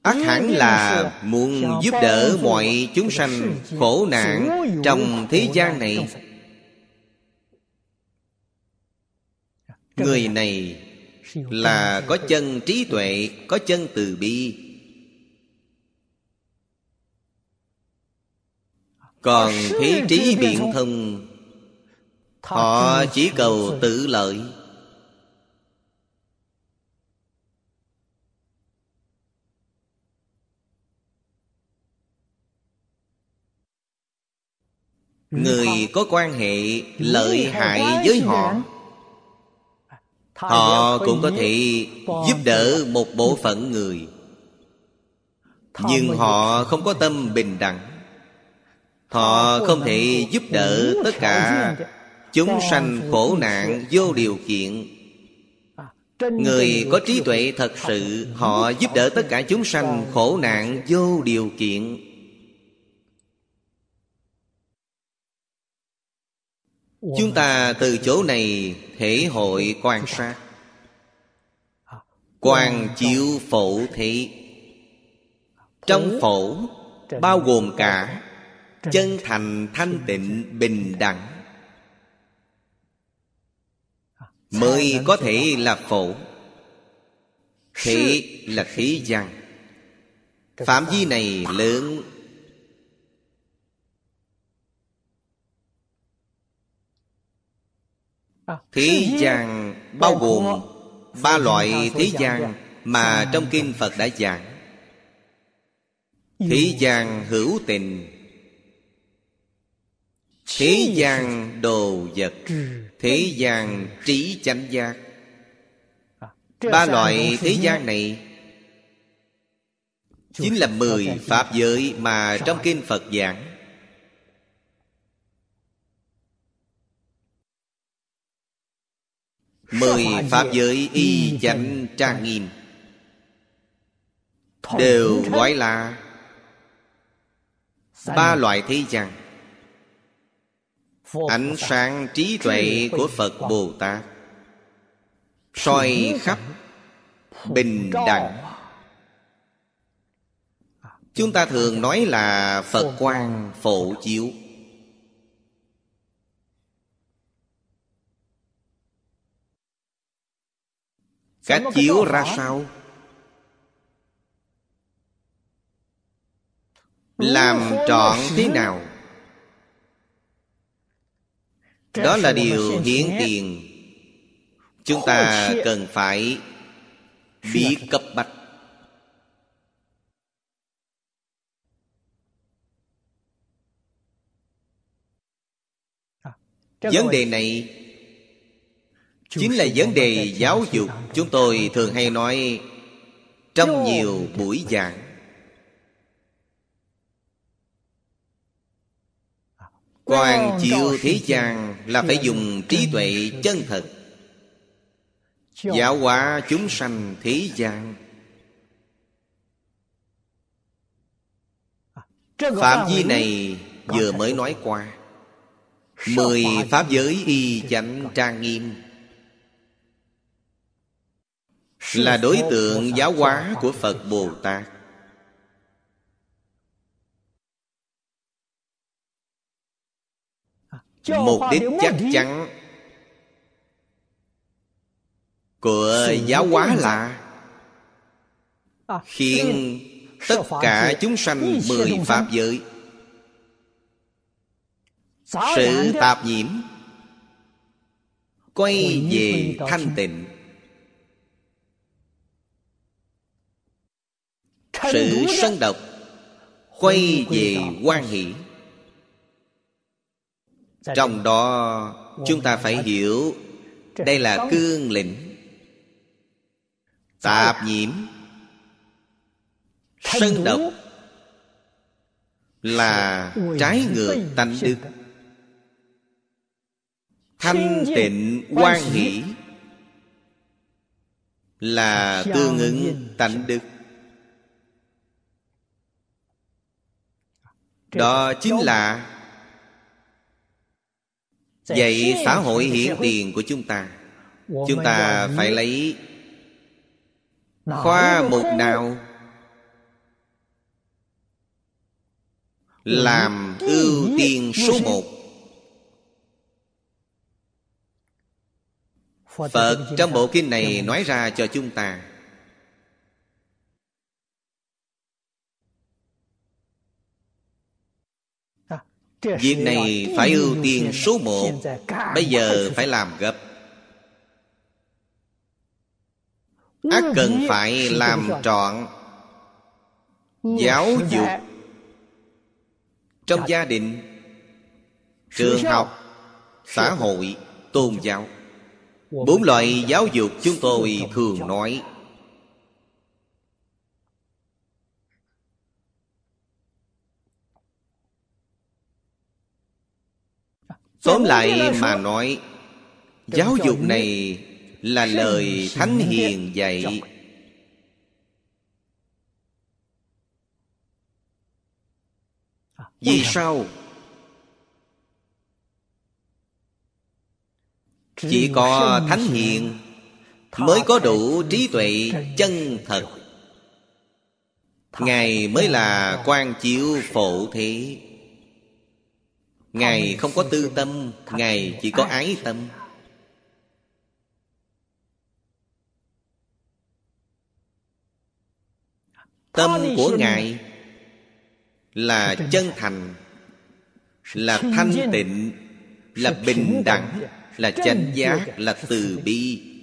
Ắt hẳn là muốn giúp đỡ mọi chúng sanh khổ nạn trong thế gian này. Người này là có chân trí tuệ, có chân từ bi. Còn thế trí biện thông, họ chỉ cầu tự lợi. Người có quan hệ lợi hại với họ. họ cũng có thể giúp đỡ một bộ phận người. Nhưng họ không có tâm bình đẳng. Họ không thể giúp đỡ tất cả chúng sanh khổ nạn vô điều kiện. Người có trí tuệ thật sự họ giúp đỡ tất cả chúng sanh khổ nạn vô điều kiện chúng ta từ chỗ này thể hội quan sát. Quan chiếu phổ thị. Trong phổ bao gồm cả chân thành thanh tịnh bình đẳng. Mới có thể là phổ. Thế là khí gian. Phạm vi này lớn Thế gian bao gồm ba loại thế gian mà trong kinh Phật đã giảng. Thế gian hữu tình. Thế gian đồ vật. Thế gian trí chánh giác. Ba loại thế gian này Chính là mười Pháp giới mà trong kinh Phật giảng Mười Pháp giới y chánh trang nghiêm. Đều gọi là Ba loại thế gian. Ánh sáng trí tuệ của Phật Bồ Tát. Soi khắp bình đẳng. Chúng ta thường nói là phật quan phổ chiếu cách chiếu ra sao? Làm trọn thế nào? Đó là điều hiển tiền. Chúng ta cần phải biết cấp bách. Vấn đề này chính là vấn đề giáo dục, chúng tôi thường hay nói, trong nhiều buổi giảng. Quan chiếu thế gian là phải dùng trí tuệ chân thật. Giáo hóa chúng sanh thế gian. Phạm vi này vừa mới nói qua. Mười pháp giới y chánh trang nghiêm là đối tượng giáo hóa của phật bồ tát. Mục đích chắc chắn của giáo hóa là khiến tất cả chúng sanh mười pháp giới. Sự tạp nhiễm quay về thanh tịnh sự sân độc quay về quan hỷ. Trong đó chúng ta phải hiểu đây là cương lĩnh tạp nhiễm. Sân độc là trái ngược tánh đức. thanh tịnh quan hỷ là tương ứng tánh đức đó chính là Vậy xã hội hiện tiền của chúng ta. Chúng ta phải lấy Khoa mục nào Làm ưu tiên số một? Phật trong bộ kinh này nói ra cho chúng ta Việc này phải ưu tiên số một. Bây giờ phải làm gấp. Ác cần phải làm trọn Giáo dục Trong gia đình Trường học Xã hội Tôn giáo. Bốn loại giáo dục chúng tôi thường nói Tóm lại mà nói Giáo dục này là lời Thánh Hiền dạy. Vì sao? Chỉ có Thánh Hiền Mới có đủ trí tuệ chân thật. Ngài mới là quan chiếu phổ thế Ngài không có tư tâm Ngài chỉ có ái tâm. Tâm của Ngài Là chân thành Là thanh tịnh Là bình đẳng Là chánh giác Là từ bi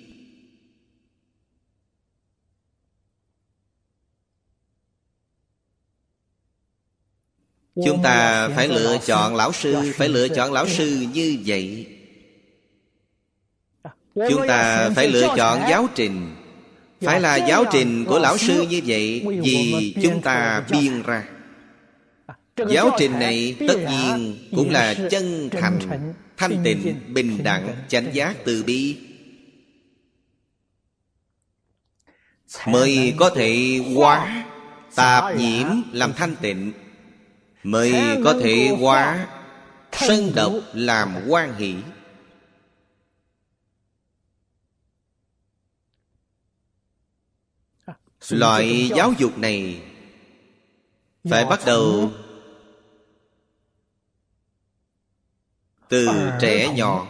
Chúng ta phải lựa chọn lão sư Phải lựa chọn lão sư như vậy. Chúng ta phải lựa chọn giáo trình. Phải là giáo trình của lão sư như vậy Vì chúng ta biên ra. Giáo trình này tất nhiên cũng là chân thành Thanh tịnh, bình đẳng, chánh giác, từ bi. Mới có thể hóa Tạp nhiễm làm thanh tịnh mới có thể hóa sân độc làm quan hỷ. Loại giáo dục này phải bắt đầu từ trẻ nhỏ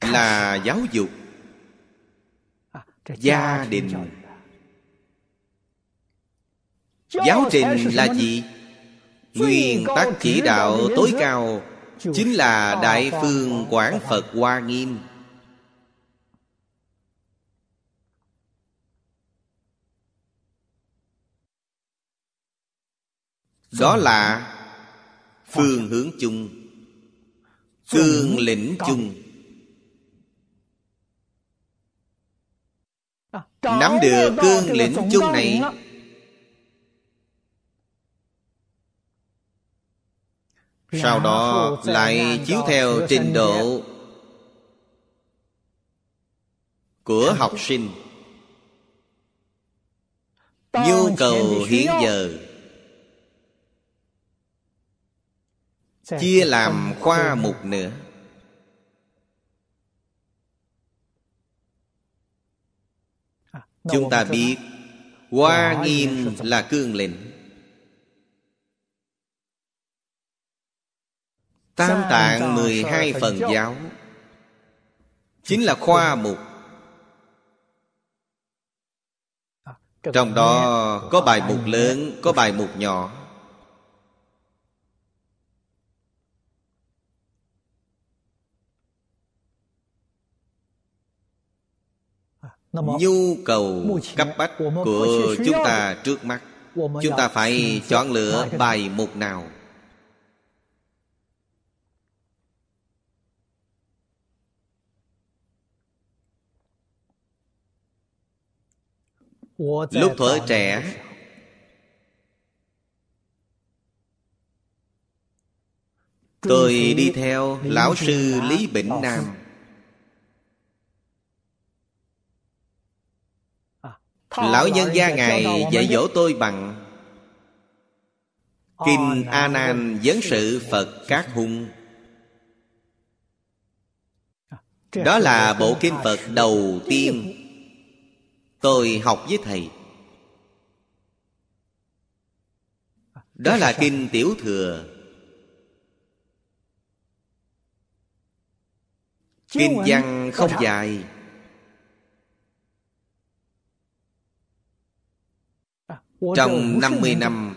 là giáo dục gia đình giáo trình là gì? Nguyên tắc chỉ đạo tối cao chính là đại phương quảng phật hoa nghiêm. Đó là phương hướng chung, cương lĩnh chung. Nắm được cương lĩnh chung này sau đó lại chiếu theo trình độ của học sinh. Nhu cầu hiện giờ. Chia làm khoa mục nữa. Chúng ta biết hoa nghiêm là cương lĩnh tam tạng mười hai phần giáo. Chính là khoa mục. Trong đó có bài mục lớn có bài mục nhỏ. Nhu cầu cấp bách của chúng ta trước mắt. Chúng ta phải chọn lựa bài mục nào lúc thuở trẻ. Tôi đi theo lão sư lý bỉnh nam. Lão nhân gia Ngài dạy dỗ tôi bằng. Kinh A Nan Vấn sự Phật Các Hung. Đó là bộ kinh Phật đầu tiên Tôi học với Thầy. Đó là kinh Tiểu Thừa. Kinh văn không dài. Trong 50 năm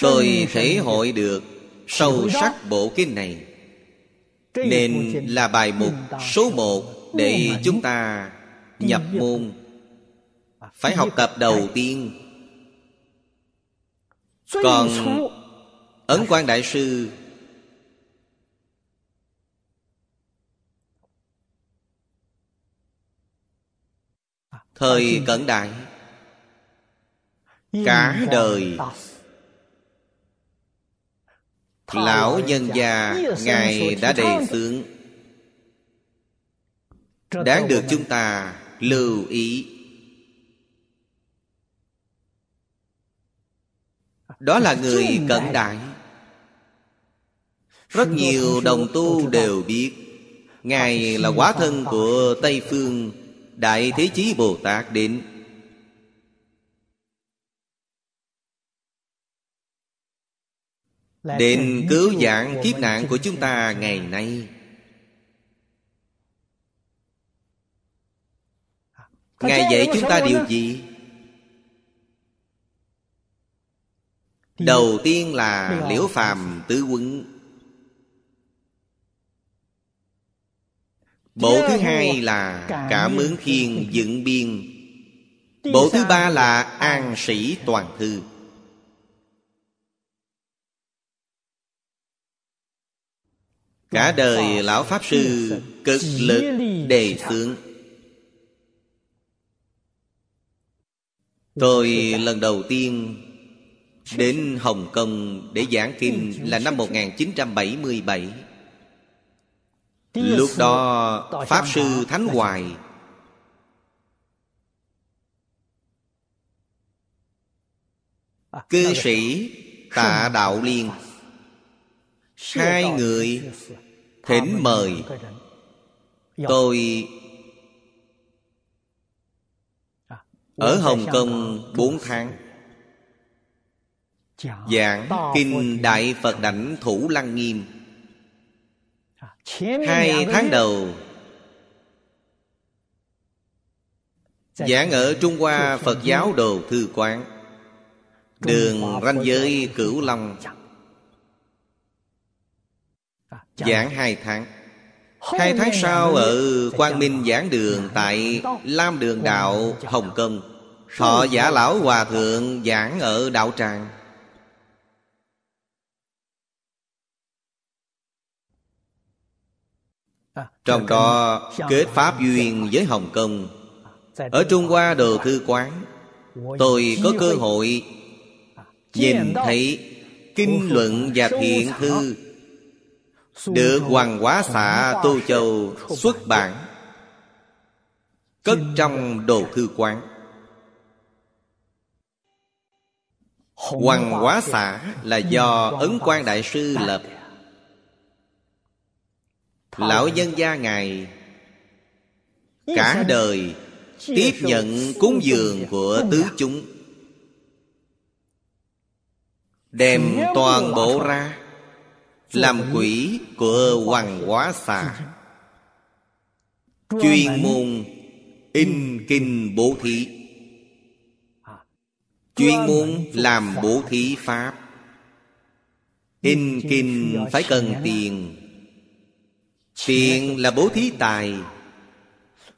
Tôi thể hội được Sâu sắc bộ kinh này. Nên là bài mục số một Để chúng ta nhập môn Phải học tập đầu tiên. Còn Ấn quan Đại Sư Thời cận đại cả đời lão nhân gia ngài đã đề xướng. Đáng được chúng ta lưu ý đó là người cận đại. Rất nhiều đồng tu đều biết ngài là quá thân của tây phương đại thế chí bồ tát đến. Đến cứu giảng kiếp nạn của chúng ta ngày nay. Ngài dạy chúng ta điều gì? Đầu tiên là liễu phàm tứ quấn. Bộ thứ hai là cảm ứng khiên dựng biên. Bộ thứ ba là an sĩ toàn thư. Cả đời Lão Pháp Sư cực lực đề xướng. Tôi lần đầu tiên đến Hồng Kông để giảng kinh là năm 1977 Lúc đó, Pháp Sư Thánh Hoài Cư sĩ Tạ Đạo Liên, Hai người thỉnh mời. Tôi Ở Hồng Kông 4 tháng. Giảng Kinh Đại Phật Đảnh Thủ Lăng Nghiêm. Hai tháng đầu. Giảng ở Trung Hoa Phật giáo Đồ Thư Quán. Đường ranh giới Cửu Long. Giảng hai tháng. Hai tháng sau ở Quang Minh giảng đường Tại Lam Đường Đạo Hồng Kông. Thọ giả lão hòa thượng giảng ở Đạo Tràng Trong đó, kết pháp duyên với Hồng Kông. Ở Trung Hoa Đồ Thư Quán, Tôi có cơ hội Nhìn thấy Kinh luận và thiện thư Được Hoàng Hóa xã Tô Châu xuất bản Cất trong đồ thư quán. Hoàng Hóa xã là do Ấn Quang Đại Sư lập. Lão nhân gia Ngài Cả đời Tiếp nhận cúng dường của tứ chúng Đem toàn bộ ra Làm quỷ của hoàng hóa xà. Chuyên môn In kinh bố thí. Chuyên môn làm bố thí pháp. In kinh phải cần tiền Tiền là bố thí tài.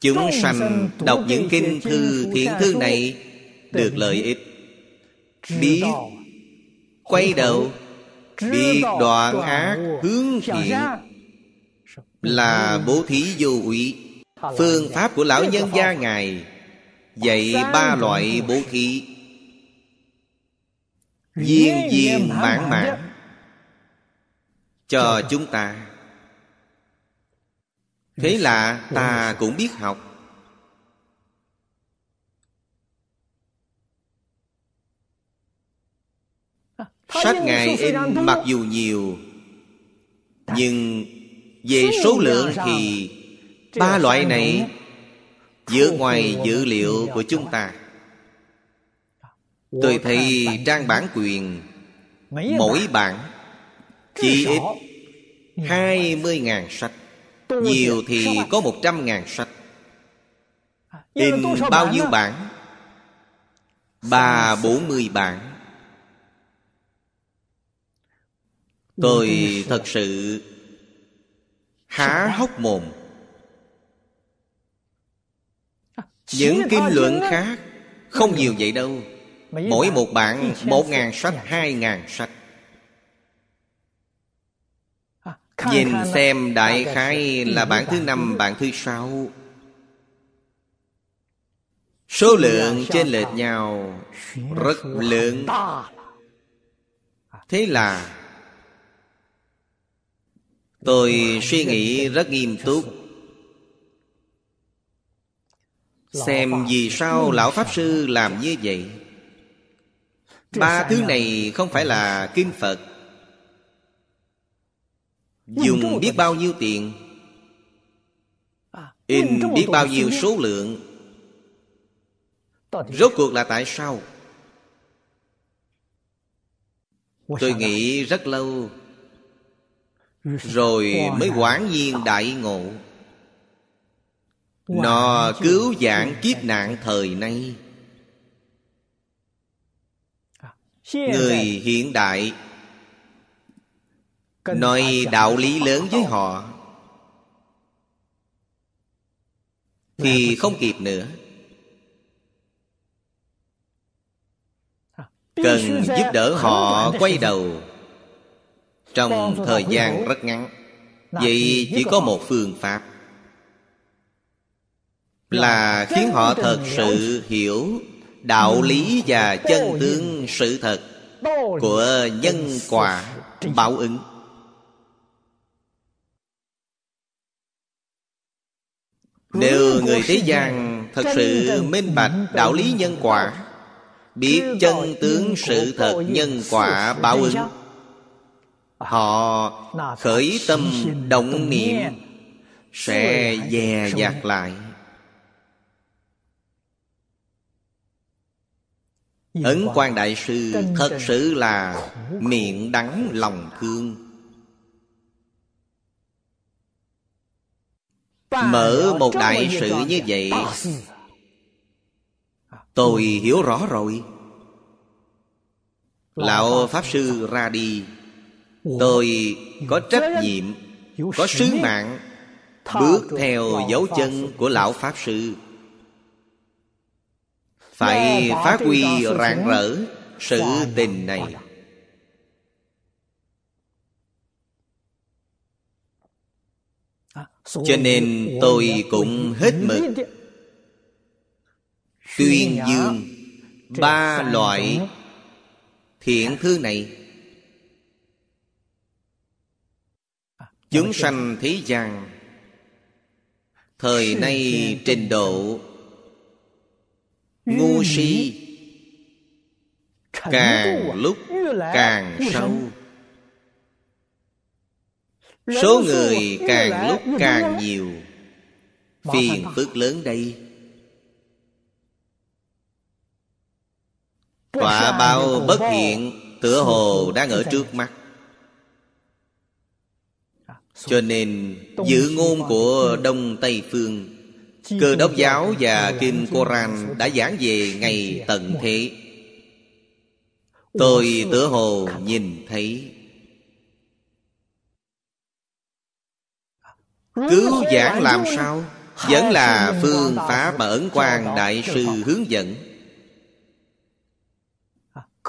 Chúng sanh đọc những kinh thư thiện thư này Được lợi ích. Biết Quay đầu Biết đoạn ác hướng thiện Là bố thí vô ủy. Phương pháp của lão nhân gia Ngài Dạy ba loại bố thí. Viên viên mãn mãn Cho chúng ta Thế là ta cũng biết học. Sách Ngài in mặc dù nhiều Nhưng về số lượng thì Ba loại này Vượt ngoài dữ liệu của chúng ta. Tôi thấy trang bản quyền Mỗi bản Chỉ ít hai mươi ngàn sách Nhiều thì có một trăm ngàn sách. In bao nhiêu bản? Ba bốn mươi bản. Tôi thật sự Há hốc mồm. Những kinh luận khác Không nhiều vậy đâu. Mỗi một bạn Một ngàn sách Hai ngàn sách Nhìn xem đại khái là bản thứ năm Bản thứ sáu. Số lượng trên lệch nhau Rất lớn. Thế là Tôi suy nghĩ rất nghiêm túc. Xem vì sao Lão Pháp Sư làm như vậy? Ba thứ này không phải là kinh Phật Dùng biết bao nhiêu tiền? In biết bao nhiêu số lượng? Rốt cuộc là tại sao? Tôi nghĩ rất lâu. Rồi mới quán nhiên đại ngộ. Nó cứu giảng kiếp nạn thời nay. Người hiện đại Nói đạo lý lớn với họ. Thì không kịp nữa. Cần giúp đỡ họ quay đầu. Trong thời gian rất ngắn. Vậy chỉ có một phương pháp. Là khiến họ thật sự hiểu. Đạo lý và chân tướng sự thật Của nhân quả báo ứng Nếu người thế gian thật sự minh bạch đạo lý nhân quả Biết chân tướng sự thật nhân quả báo ứng. Họ khởi tâm động niệm Sẽ dè dặt lại. Ấn quan đại sư thật sự là miệng đắng lòng thương Mở một đại sự như vậy. Tôi hiểu rõ rồi. Lão Pháp Sư ra đi. Tôi có trách nhiệm Có sứ mạng Bước theo dấu chân của Lão Pháp Sư. Phải phát huy rạng rỡ Sự tình này Cho nên tôi cũng hết mực. Tuyên dương Ba loại thiện thư này. Chúng sanh thế gian Thời nay trình độ Ngu si Càng lúc càng sâu Số người càng lúc càng nhiều. Phiền phức lớn đây. Quả bao bất hiện Tựa hồ đang ở trước mắt. Cho nên Dự ngôn của Đông Tây Phương Cơ đốc giáo và Kinh Koran Đã giảng về ngày tận thế. Tôi tựa hồ nhìn thấy Cứu giảng làm sao Vẫn là phương pháp mà Ấn Quang Đại Sư hướng dẫn.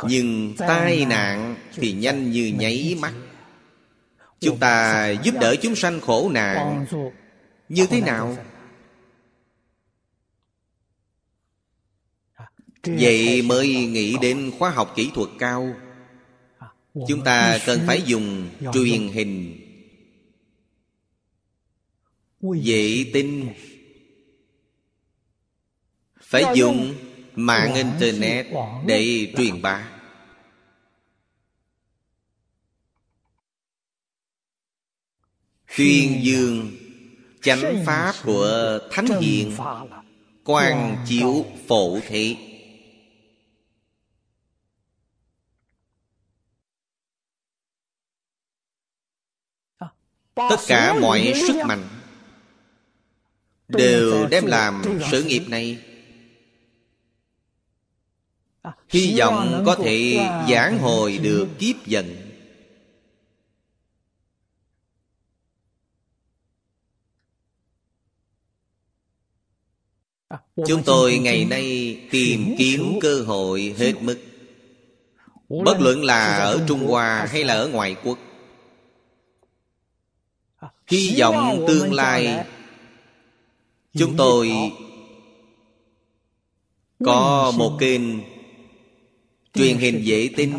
Nhưng tai nạn thì nhanh như nháy mắt. Chúng ta giúp đỡ chúng sanh khổ nạn. Như thế nào? Vậy mới nghĩ đến khoa học kỹ thuật cao. Chúng ta cần phải dùng truyền hình Vệ tinh. Phải dùng mạng Internet để truyền bá. Tuyên dương chánh pháp của Thánh Hiền Quang chiếu phổ thị Tất cả mọi sức mạnh Đều đem làm sự nghiệp này. Hy vọng có thể giảng hồi được kiếp giận Chúng tôi ngày nay tìm kiếm cơ hội hết mức. Bất luận là ở Trung Hoa hay là ở ngoại quốc. Hy vọng tương lai Chúng tôi Có một kênh Truyền hình dễ tin.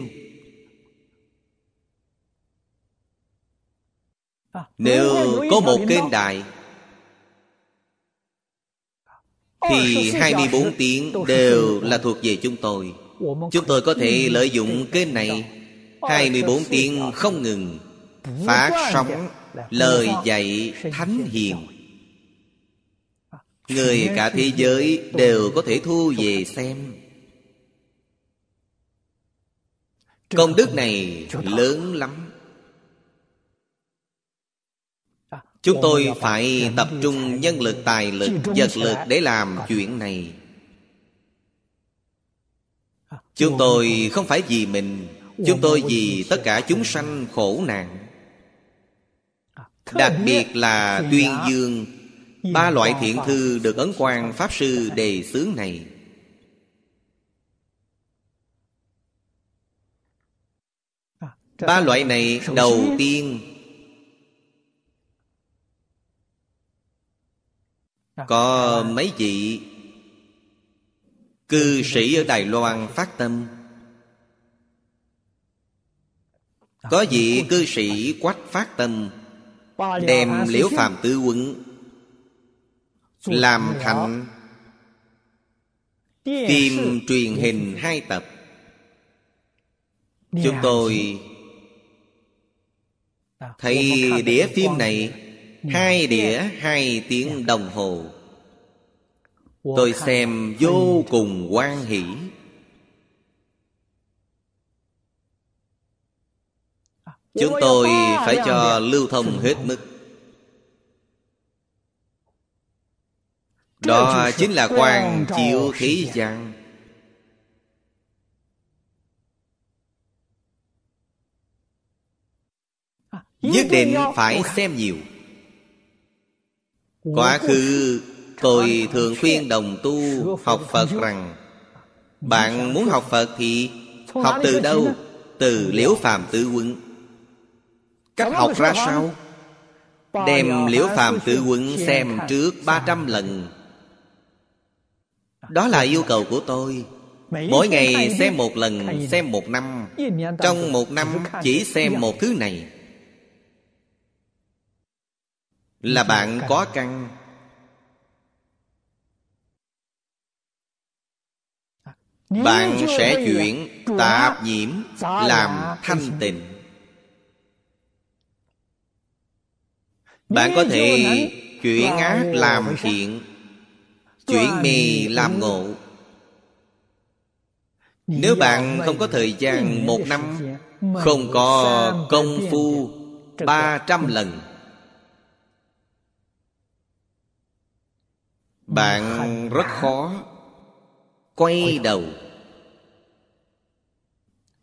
Nếu có một kênh đài Thì 24 tiếng đều là thuộc về chúng tôi. Chúng tôi có thể lợi dụng kênh này. 24 tiếng không ngừng Phát sóng lời dạy thánh hiền Người cả thế giới đều có thể thu về xem. Công đức này lớn lắm. Chúng tôi phải tập trung nhân lực, tài lực, vật lực để làm chuyện này. Chúng tôi không phải vì mình Chúng tôi vì tất cả chúng sanh khổ nạn. Đặc biệt là tuyên dương. Ba loại thiện thư được Ấn Quang Pháp Sư đề xướng này. Ba loại này đầu tiên. Có mấy vị? Cư sĩ ở Đài Loan phát tâm. Có vị cư sĩ quách phát tâm, Đem liễu phàm tứ quấn làm thành phim truyền hình hai tập. Chúng tôi thấy đĩa phim này hai đĩa hai tiếng đồng hồ. Tôi xem vô cùng quan hỷ. Chúng tôi phải cho lưu thông hết mức. Đó chính là quan chiếu thế gian Nhất định phải xem nhiều. Quá khứ tôi thường khuyên đồng tu học Phật rằng Bạn muốn học Phật thì học từ đâu? Từ liễu phàm tứ quận Cách học ra sao? Đem liễu phàm tứ quận xem trước 300 lần Đó là yêu cầu của tôi. Mỗi ngày xem một lần, xem một năm. Trong một năm chỉ xem một thứ này. Là bạn có căn. Bạn sẽ chuyển tạp nhiễm làm thanh tịnh. Bạn có thể chuyển ác làm thiện chuyển mì làm ngộ. Nếu bạn không có thời gian một năm không có công phu ba trăm lần. Bạn rất khó quay đầu.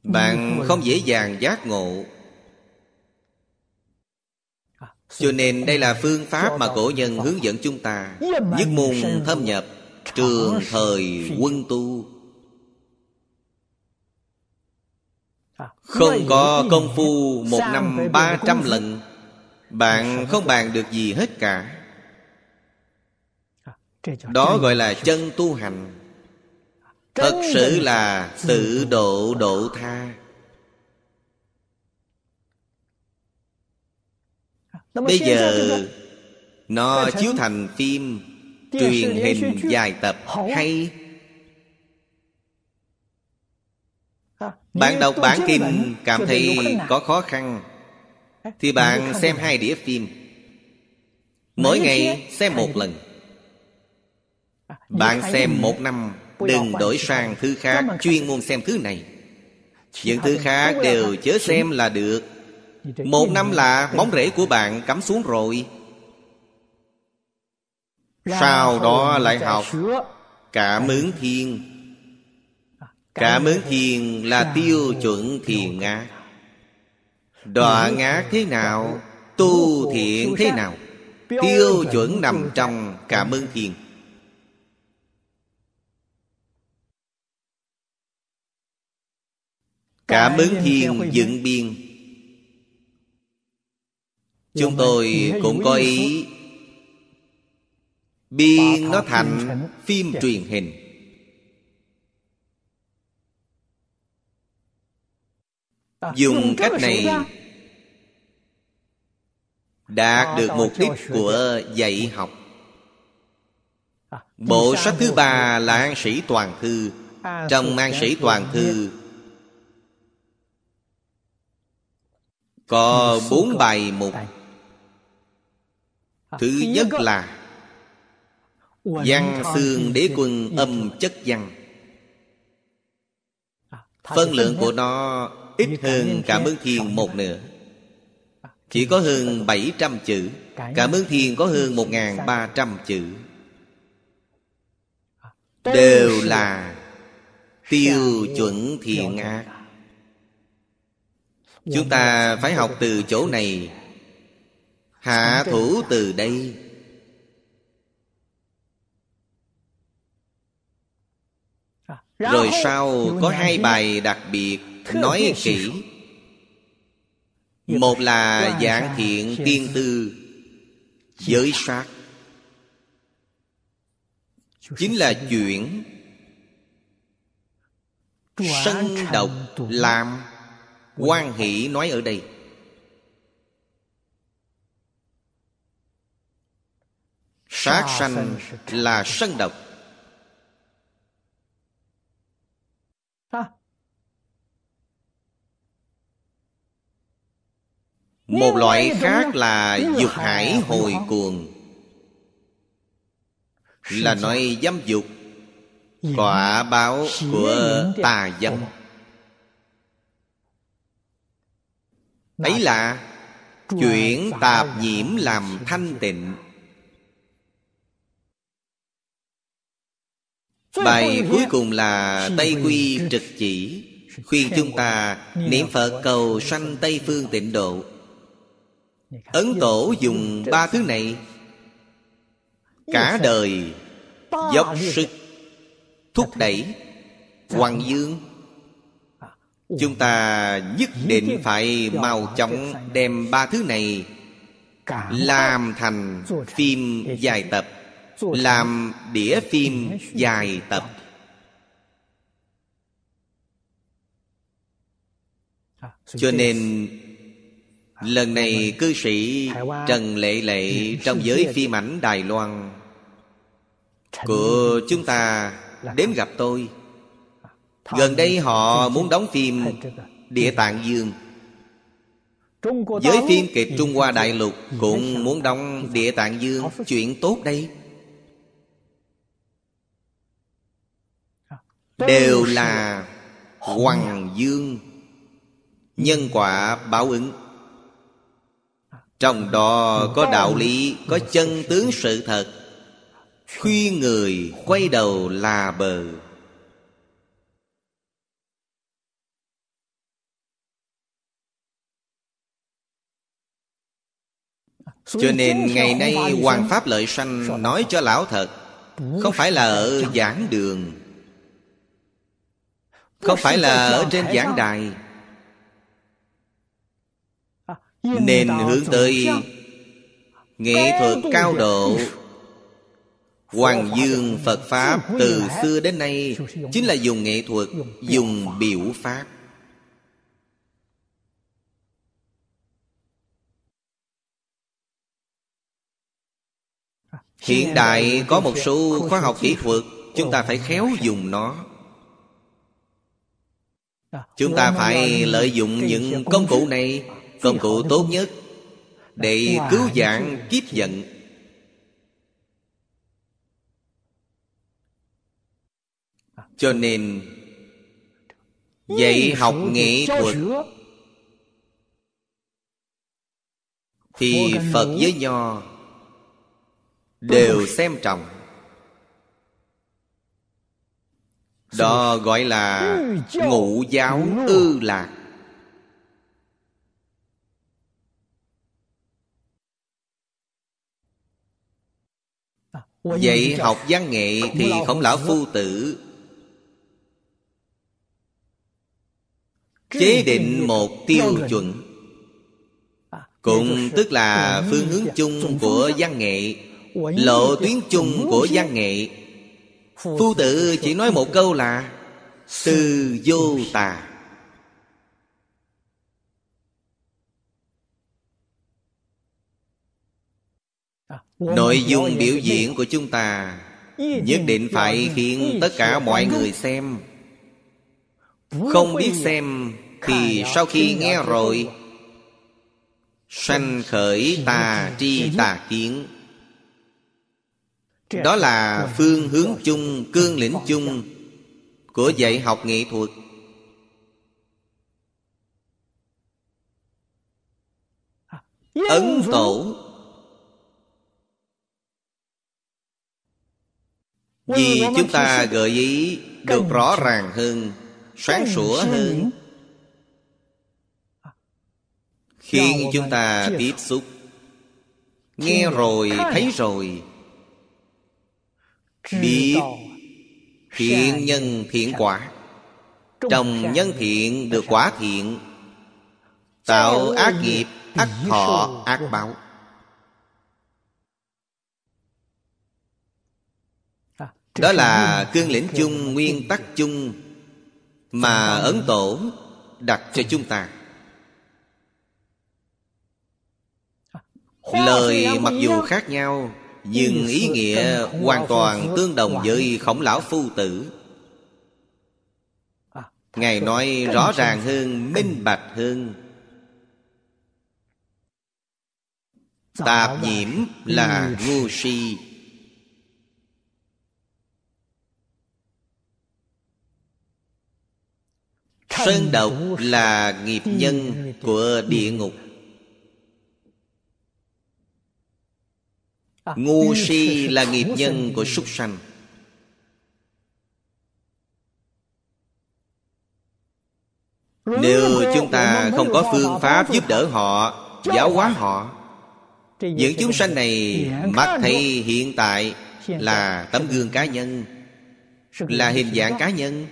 Bạn không dễ dàng giác ngộ cho nên đây là phương pháp mà cổ nhân hướng dẫn chúng ta Nhất môn thâm nhập Trường thời quân tu. Không có công phu Một năm ba trăm lần. Bạn không bàn được gì hết cả. Đó gọi là chân tu hành. Thật sự là tự độ độ tha bây giờ nó chiếu thành phim truyền hình dài tập hay. Bạn đọc bản kinh cảm thấy có khó khăn thì bạn xem hai đĩa phim. Mỗi ngày xem một lần. Bạn xem một năm. Đừng đổi sang thứ khác Chuyên môn xem thứ này. Những thứ khác đều chớ xem là được Một năm là móng rễ của bạn cắm xuống rồi. Sau đó lại học Cảm ứng thiên. Cảm ứng thiên là tiêu chuẩn thiền ngã. Đoạn ngã thế nào? Tu thiện thế nào? Tiêu chuẩn nằm trong cảm ứng thiên. Cảm ứng thiên dựng biên Chúng tôi cũng có ý Biên nó thành phim truyền hình. Dùng cách này Đạt được mục đích của dạy học. Bộ sách thứ ba là An Sĩ Toàn Thư. Trong An Sĩ Toàn Thư Có bốn bài mục Thứ nhất là Văn xương đế quân âm chất văn. Phân lượng của nó ít hơn Cảm ơn thiên một nửa. Chỉ có hơn 700 chữ. Cảm ơn thiên có hơn 1.300 chữ. Đều là tiêu chuẩn thiện ác Chúng ta phải học từ chỗ này Hạ thủ từ đây. Rồi sau có hai bài đặc biệt Nói kỹ. Một là giảng thiện tiên tư Giới sát Chính là chuyện Sân độc làm. Quan hỷ nói ở đây sát sanh là sân độc một loại khác là dục hải hồi cuồng. Là nói dâm dục quả báo của tà dâm. ấy là chuyển tạp nhiễm làm thanh tịnh bài cuối cùng là tây quy trực chỉ khuyên chúng ta niệm phật cầu sanh tây phương tịnh độ. Ấn tổ dùng ba thứ này. Cả đời dốc sức thúc đẩy hoàng dương. Chúng ta nhất định phải mau chóng đem ba thứ này làm thành phim dài tập làm đĩa phim dài tập. Cho nên, lần này cư sĩ trần lệ lệ trong giới phim ảnh đài loan của chúng ta đến gặp tôi. Gần đây họ muốn đóng phim địa tạng dương. Giới phim kịch trung hoa đại lục cũng muốn đóng địa tạng dương. Chuyện tốt đây. Đều là hoàng dương nhân quả báo ứng. Trong đó có đạo lý có chân tướng sự thật. Khuyên người quay đầu là bờ. Cho nên ngày nay hoàng pháp lợi sanh nói cho lão thật không phải là ở giảng đường không phải là ở trên giảng đài? Nên hướng tới nghệ thuật cao độ. Hoàng dương Phật Pháp từ xưa đến nay Chính là dùng nghệ thuật Dùng biểu pháp. Hiện đại có một số khoa học kỹ thuật Chúng ta phải khéo dùng nó Chúng ta phải lợi dụng những công cụ này Công cụ tốt nhất Để cứu dạng kiếp giận. Cho nên Dạy học nghệ thuật Thì Phật với Nho Đều xem trọng Đó gọi là ngũ giáo ư lạc. Vậy học văn nghệ thì khổng lão phu tử. Chế định một tiêu chuẩn. Cũng tức là phương hướng chung của văn nghệ, Lộ tuyến chung của văn nghệ. Phu tử chỉ nói một câu là Từ vô tà. Nội dung biểu diễn của chúng ta Nhất định phải khiến tất cả mọi người xem. Không biết xem Thì sau khi nghe rồi Sanh khởi tà tri tà kiến đó là phương hướng chung, cương lĩnh chung Của dạy học nghệ thuật. Ấn tổ. Vì chúng ta gợi ý được rõ ràng hơn Sáng sủa hơn. Khiến chúng ta tiếp xúc. Nghe rồi, thấy rồi. Biết Thiện nhân thiện quả Trồng nhân thiện được quả thiện Tạo ác nghiệp ác thọ ác báo Đó là cương lĩnh chung, nguyên tắc chung Mà Ấn Tổ đặt cho chúng ta Lời mặc dù khác nhau Nhưng ý nghĩa hoàn toàn tương đồng với khổng lão phu tử. Ngài nói rõ ràng hơn, minh bạch hơn. Tạp nhiễm là ngu si. Sơn độc là nghiệp nhân của địa ngục Ngu si là nghiệp nhân của súc sanh. Nếu chúng ta không có phương pháp giúp đỡ họ Giáo hóa họ Những chúng sanh này Mắt thấy hiện tại Là tấm gương cá nhân Là hình dạng cá nhân.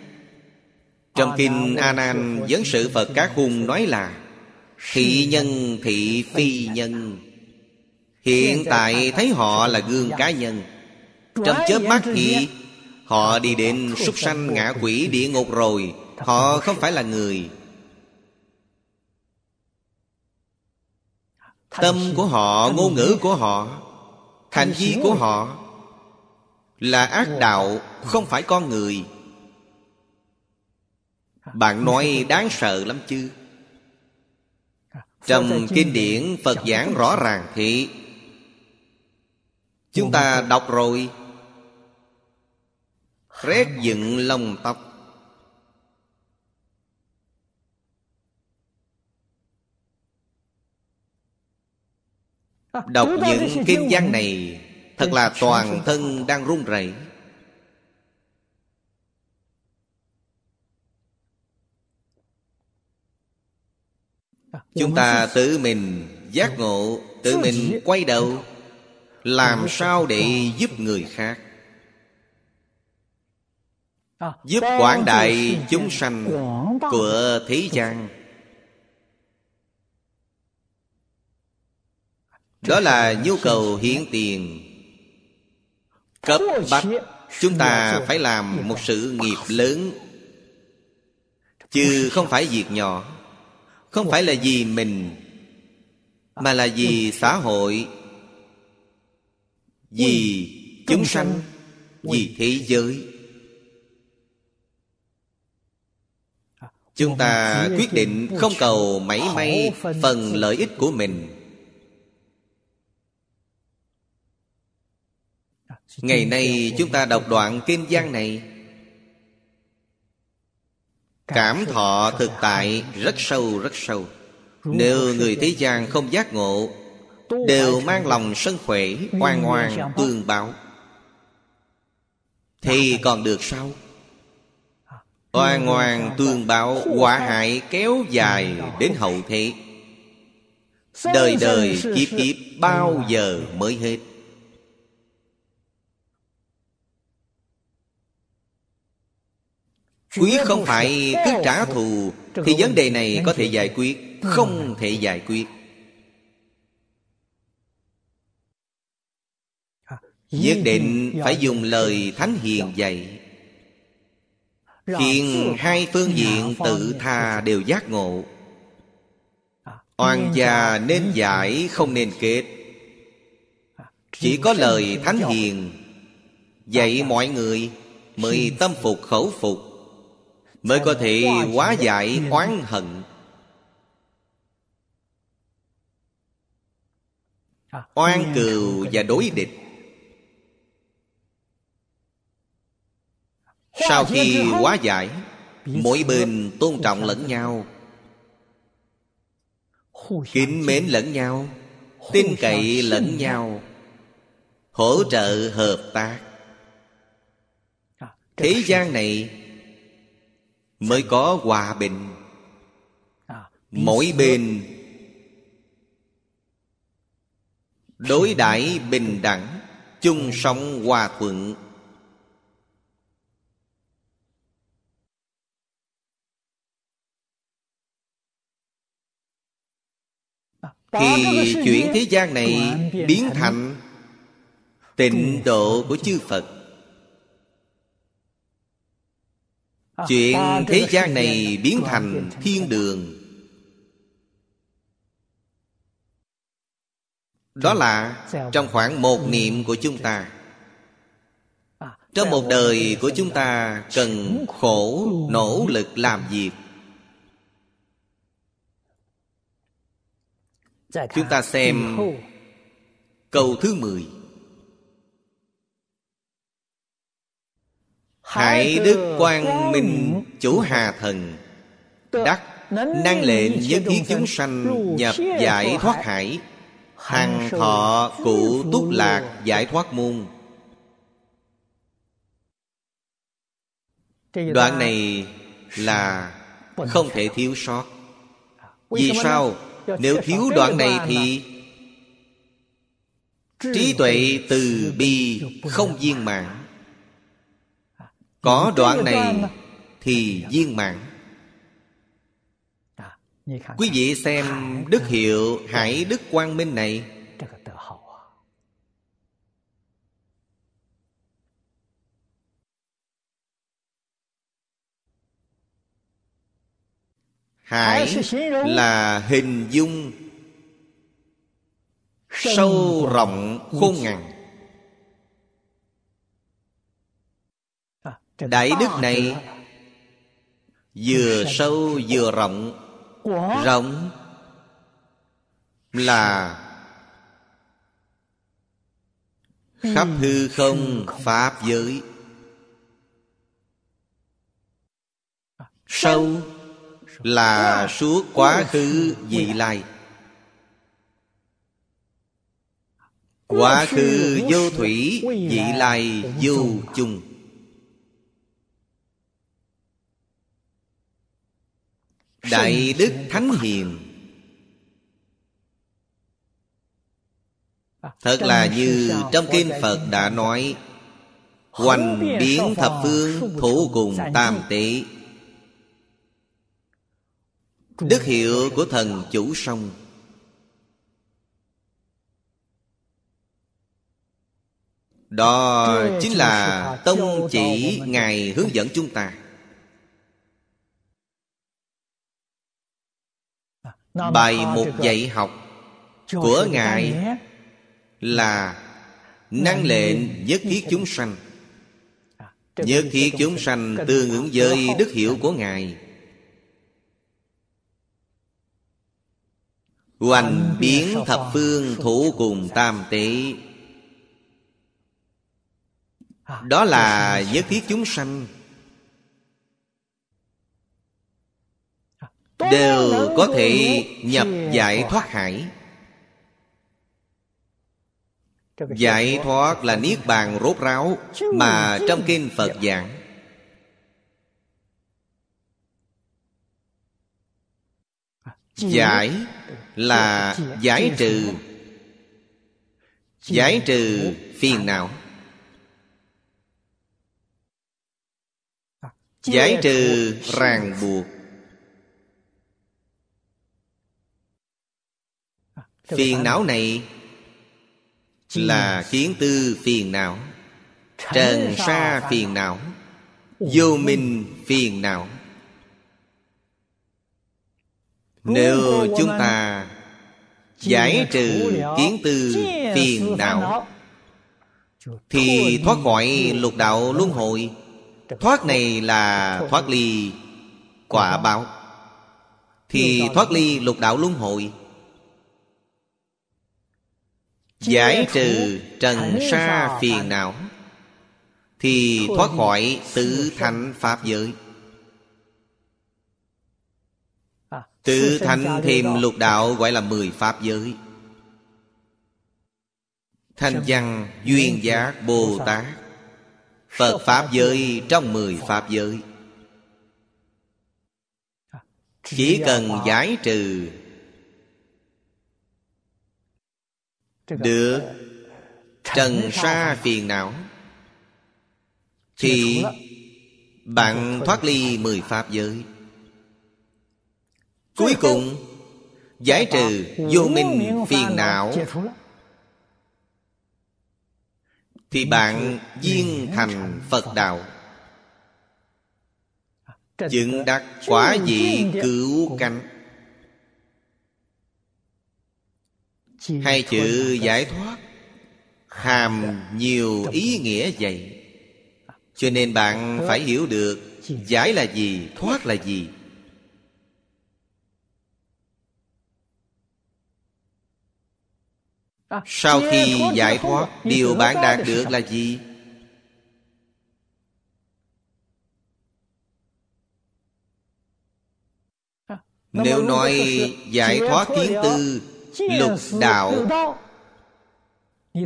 Trong kinh A Nan Vấn sự Phật Các Hùng nói là Thị nhân thị phi nhân Hiện tại thấy họ là gương cá nhân. Trong chớp mắt thì Họ đi đến súc sanh ngạ quỷ địa ngục rồi. Họ không phải. là người. Tâm của họ, ngôn ngữ của họ Hành vi của họ Là ác đạo Không phải con người. Bạn nói đáng sợ lắm chứ. Trong kinh điển Phật giảng rõ ràng thì Chúng ta đọc rồi. Rét dựng lông tóc. Đọc những kinh văn này Thật là toàn thân đang run rẩy. Chúng ta tự mình giác ngộ Tự mình quay đầu làm sao để giúp người khác? Giúp quảng đại chúng sanh Của thế gian. Đó là nhu cầu hiện tiền. Cấp bách, Chúng ta phải làm một sự nghiệp lớn. Chứ không phải việc nhỏ, Không phải là vì mình, Mà là vì xã hội. Vì chúng sanh Vì thế giới. Chúng ta quyết định không cầu mảy may Phần lợi ích của mình. Ngày nay chúng ta đọc đoạn kinh văn này. Cảm thọ thực tại rất sâu rất sâu. Nếu người thế gian không giác ngộ Đều mang lòng sân khỏe Oan oan tương báo. Thì còn được sao? Oan oan tương báo Quả hại kéo dài đến hậu thế. Đời đời kiếp kiếp bao giờ mới hết? Quý không phải cứ trả thù Thì vấn đề này có thể giải quyết Không thể giải quyết Nhất định phải dùng lời Thánh Hiền dạy. Khiến hai phương diện tự tha đều giác ngộ. Oan gia nên giải không nên kết. Chỉ có lời Thánh Hiền Dạy mọi người Mới tâm phục khẩu phục mới có thể hóa giải oán hận. Oan cừu và đối địch sau khi hóa giải mỗi bên tôn trọng lẫn nhau. Kính mến lẫn nhau tin cậy lẫn nhau. Hỗ trợ hợp tác. Thế gian này mới có hòa bình. À, mỗi bên đối đãi bình đẳng chung sống hòa thuận à, khi chuyển thế gian này biến thành tịnh độ của chư phật. Chuyện thế gian này biến thành thiên đường. Đó là trong khoảng một niệm của chúng ta. Trong một đời của chúng ta cần khổ nỗ lực làm việc Chúng ta xem câu thứ mười. Hải đức quang minh chủ hà thần đắc năng lệnh nhất thiết chúng sanh nhập giải thoát hải. hằng thọ cụ túc lạc giải thoát môn. Đoạn này là không thể thiếu sót. Vì sao nếu thiếu đoạn này thì trí tuệ từ bi không viên mãn. Có đoạn này thì viên mãn. Quý vị xem đức hiệu hải đức quang minh này hải là hình dung sâu rộng khôn ngàn. Đại đức này vừa sâu vừa rộng rộng là khắp hư không pháp giới. Sâu là suốt quá khứ vị lai. quá khứ vô thủy vị lai vô chung. Đại đức thánh hiền. Thật là như trong kinh phật đã nói hoành biến thập phương thủ cùng tam tế đức hiệu của thần chủ sông đó chính là tông chỉ ngài hướng dẫn chúng ta. Bài một dạy học của ngài là năng lệnh nhất thiết chúng sanh. Nhất thiết chúng sanh tương ứng với đức hiệu của ngài. Hoành biến thập phương thủ cùng tam tế Đó là nhất thiết chúng sanh. Đều có thể nhập giải thoát. hải. Giải thoát là niết bàn rốt ráo Mà trong kinh Phật giảng Giải là giải trừ. Giải trừ phiền não. Giải trừ ràng buộc. Phiền não này Là kiến tư phiền não. Trần sa phiền não. Vô minh phiền não nếu chúng ta giải trừ kiến tư phiền não thì thoát khỏi lục đạo luân hồi. thoát này là thoát ly quả báo. Thì thoát ly lục đạo luân hồi. Giải trừ trần sa phiền não thì thoát khỏi tự thành pháp giới Tự thành thêm lục đạo gọi là mười pháp giới. Thanh văn duyên giác Bồ Tát. Phật Pháp giới trong mười Pháp giới. Chỉ cần giải trừ Được Trần sa phiền não Thì Bạn thoát ly mười Pháp giới Cuối cùng Giải trừ vô minh phiền não. Thì bạn viên thành Phật Đạo. Chứng đắc quả vị cứu cánh. Hai chữ giải thoát Hàm nhiều ý nghĩa vậy. Cho nên bạn phải hiểu được Giải là gì, thoát là gì Sau khi giải thoát Điều bạn đạt được là gì? Nếu nói giải thoát kiến tư Lục đạo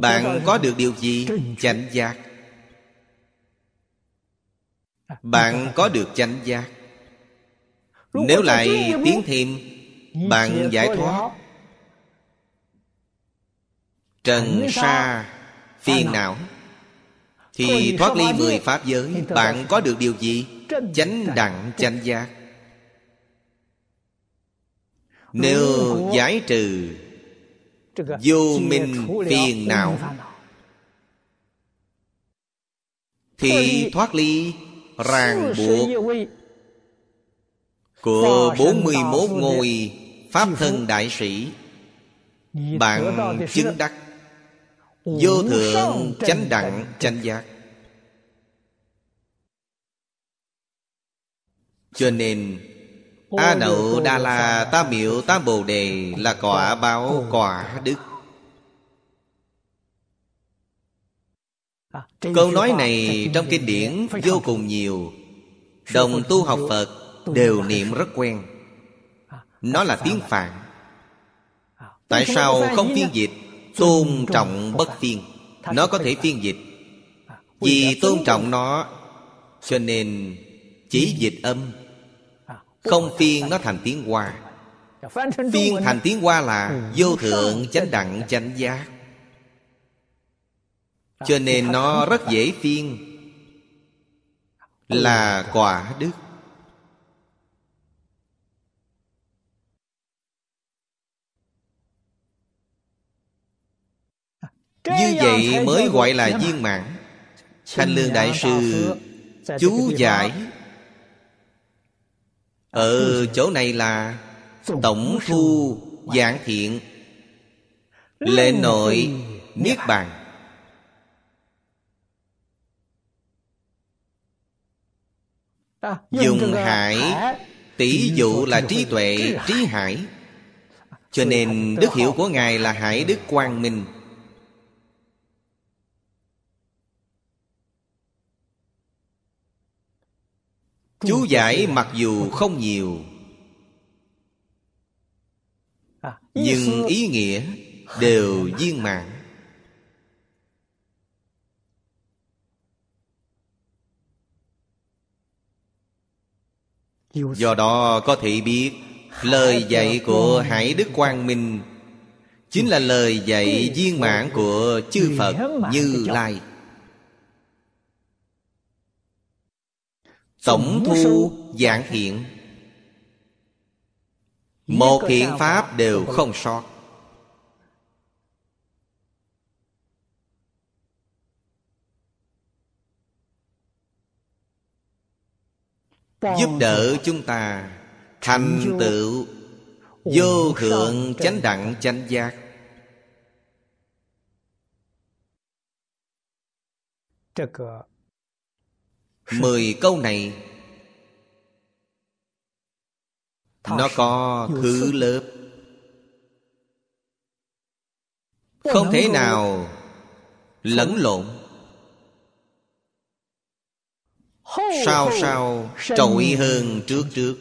Bạn có được điều gì? Chánh giác. Bạn có được chánh giác. Nếu lại tiến thêm Bạn giải thoát Trần sa phiền não. Thì thoát ly mười pháp giới Bạn có được điều gì? Chánh đẳng chánh giác. Nếu giải trừ Vô minh phiền não. Thì thoát ly ràng buộc Của 41 ngôi Pháp thân đại sĩ Bạn chứng đắc Vô thượng chánh đẳng chánh giác. Cho nên A Đậu Đa La Tam Miệu Tam Bồ Đề Là quả báo quả đức. Câu nói này trong kinh điển vô cùng nhiều. Đồng tu học Phật đều niệm rất quen. Nó là tiếng Phạn. Tại sao không phiên dịch Tôn trọng bất phiên. Nó có thể phiên dịch. Vì tôn trọng nó Cho nên chỉ dịch âm. Không phiên nó thành tiếng Hoa. Phiên thành tiếng Hoa là Vô thượng chánh đẳng chánh giác. Cho nên nó rất dễ phiên. Là quả đức Như vậy mới gọi là viên mãn. Thanh Lương Đại Sư Chú giải. Ở chỗ này là Tổng thu giảng thiện. Lệ nội Niết Bàn. Dùng hải Tỷ dụ là trí tuệ Trí hải. Cho nên đức hiệu của Ngài là Hải Đức Quang Minh Chú giải mặc dù không nhiều. À, Nhưng ý nghĩa đều viên mãn. Do đó có thể biết Lời dạy của Hải Đức Quang Minh Chính là lời dạy viên mãn của chư Phật Như Lai Tổng thu dạng thiện Một thiện pháp đều không sót. Giúp đỡ chúng ta Thành tựu Vô thượng chánh đẳng chánh giác Mười câu này. Nó có thứ lớp. Không thể nào lẫn lộn. Sao sao trội hơn trước trước?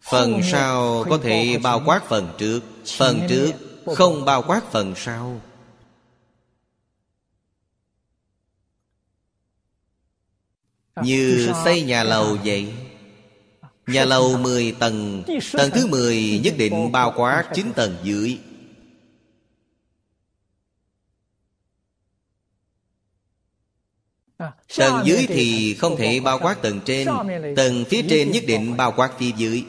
Phần sau có thể bao quát phần trước Phần trước không bao quát phần sau Như xây nhà lầu vậy. Nhà lầu 10 tầng. Tầng thứ 10 nhất định bao quát 9 tầng dưới. Tầng dưới thì không thể bao quát tầng trên. Tầng phía trên nhất định bao quát phía dưới.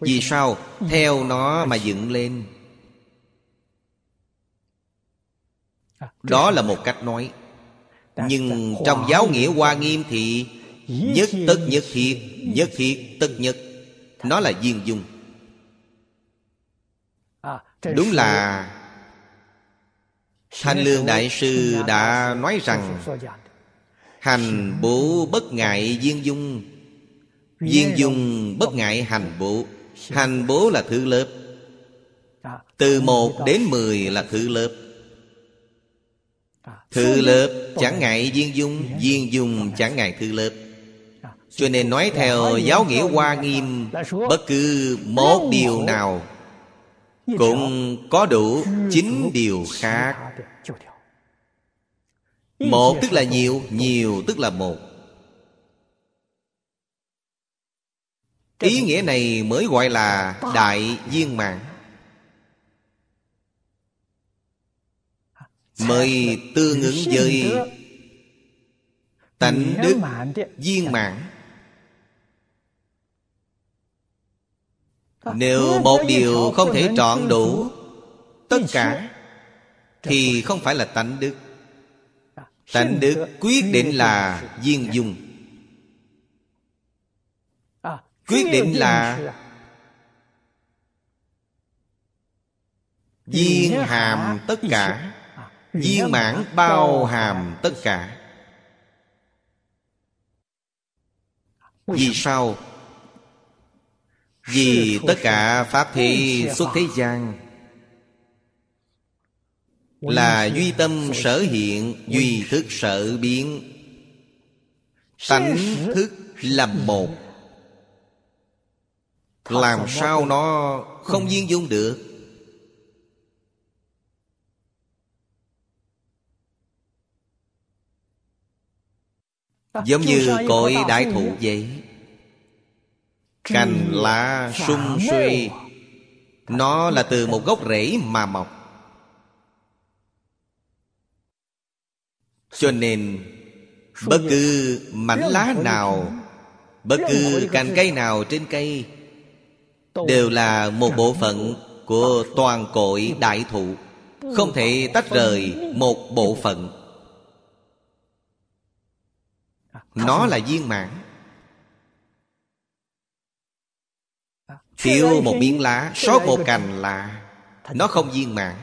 Vì sao? Theo nó mà dựng lên. Đó là một cách nói. Nhưng trong giáo nghĩa Hoa Nghiêm thì Nhất tất nhất thiệt Nhất thiệt tất nhất. Nó là viên dung. Đúng là Thanh Lương Đại Sư đã nói rằng, Hành bố bất ngại viên dung. Viên dung bất ngại hành bố. Hành bố là thứ lớp. Từ một đến mười là thứ lớp. Thứ lớp chẳng ngại viên dung Viên dung chẳng ngại thứ lớp cho nên nói theo giáo nghĩa hoa nghiêm, bất cứ một điều nào cũng có đủ chín điều khác. Một tức là nhiều nhiều tức là một. Ý nghĩa này mới gọi là đại viên mạng mới tương ứng với tánh đức viên mãn. Nếu một điều không thể trọn đủ tất cả thì không phải là tánh đức. Tánh đức quyết định là viên dung. Quyết định là viên hàm tất cả. viên mãn bao hàm tất cả. Vì sao vì tất cả pháp thế xuất thế gian là duy tâm sở hiện duy thức sở biến. Tánh thức là một làm sao nó không viên dung được? Giống như cội đại thụ vậy Cành lá sung suy. Nó là từ một gốc rễ mà mọc. Cho nên Bất cứ mảnh lá nào Bất cứ cành cây nào trên cây Đều là một bộ phận của toàn cội đại thụ Không thể tách rời một bộ phận. Nó là viên mãn Thiếu một miếng lá Sót một cành là Nó không viên mãn.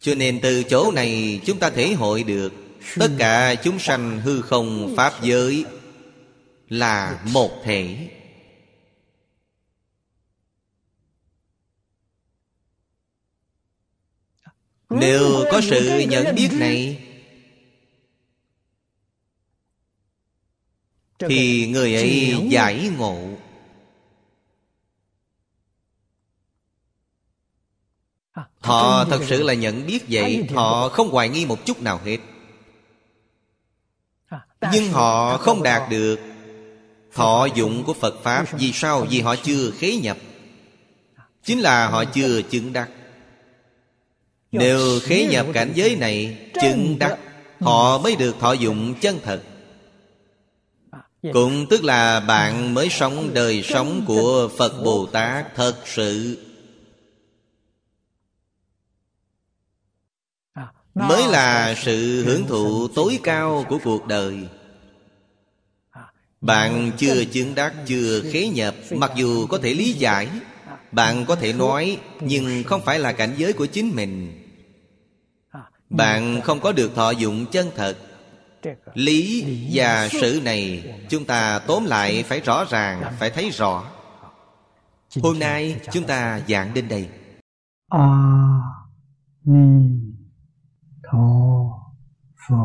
Cho nên từ chỗ này Chúng ta thể hội được Tất cả chúng sanh hư không Pháp giới Là một thể. Nếu có sự nhận biết này Thì người ấy giải ngộ à, Họ thật sự là nhận biết vậy Họ không hoài nghi một chút nào hết. À, Nhưng họ không đạt được. Thọ dụng của Phật Pháp Vì sao? Vì họ chưa khế nhập. À, Chính là họ chưa chứng đắc. Nếu khế nhập cảnh giới này Chứng đắc Họ mới được thọ dụng chân thật. Cũng tức là bạn mới sống đời sống của Phật Bồ Tát thật sự Mới là sự hưởng thụ tối cao của cuộc đời Bạn chưa chứng đắc, chưa khế nhập Mặc dù có thể lý giải Bạn có thể nói Nhưng không phải là cảnh giới của chính mình Bạn không có được thọ dụng chân thật lý và sự này chúng ta tóm lại phải rõ ràng phải thấy rõ hôm nay chúng ta giảng đến đây a ni tho phở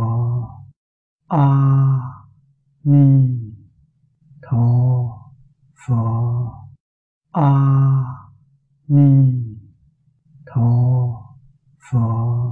a ni tho phở a ni tho phở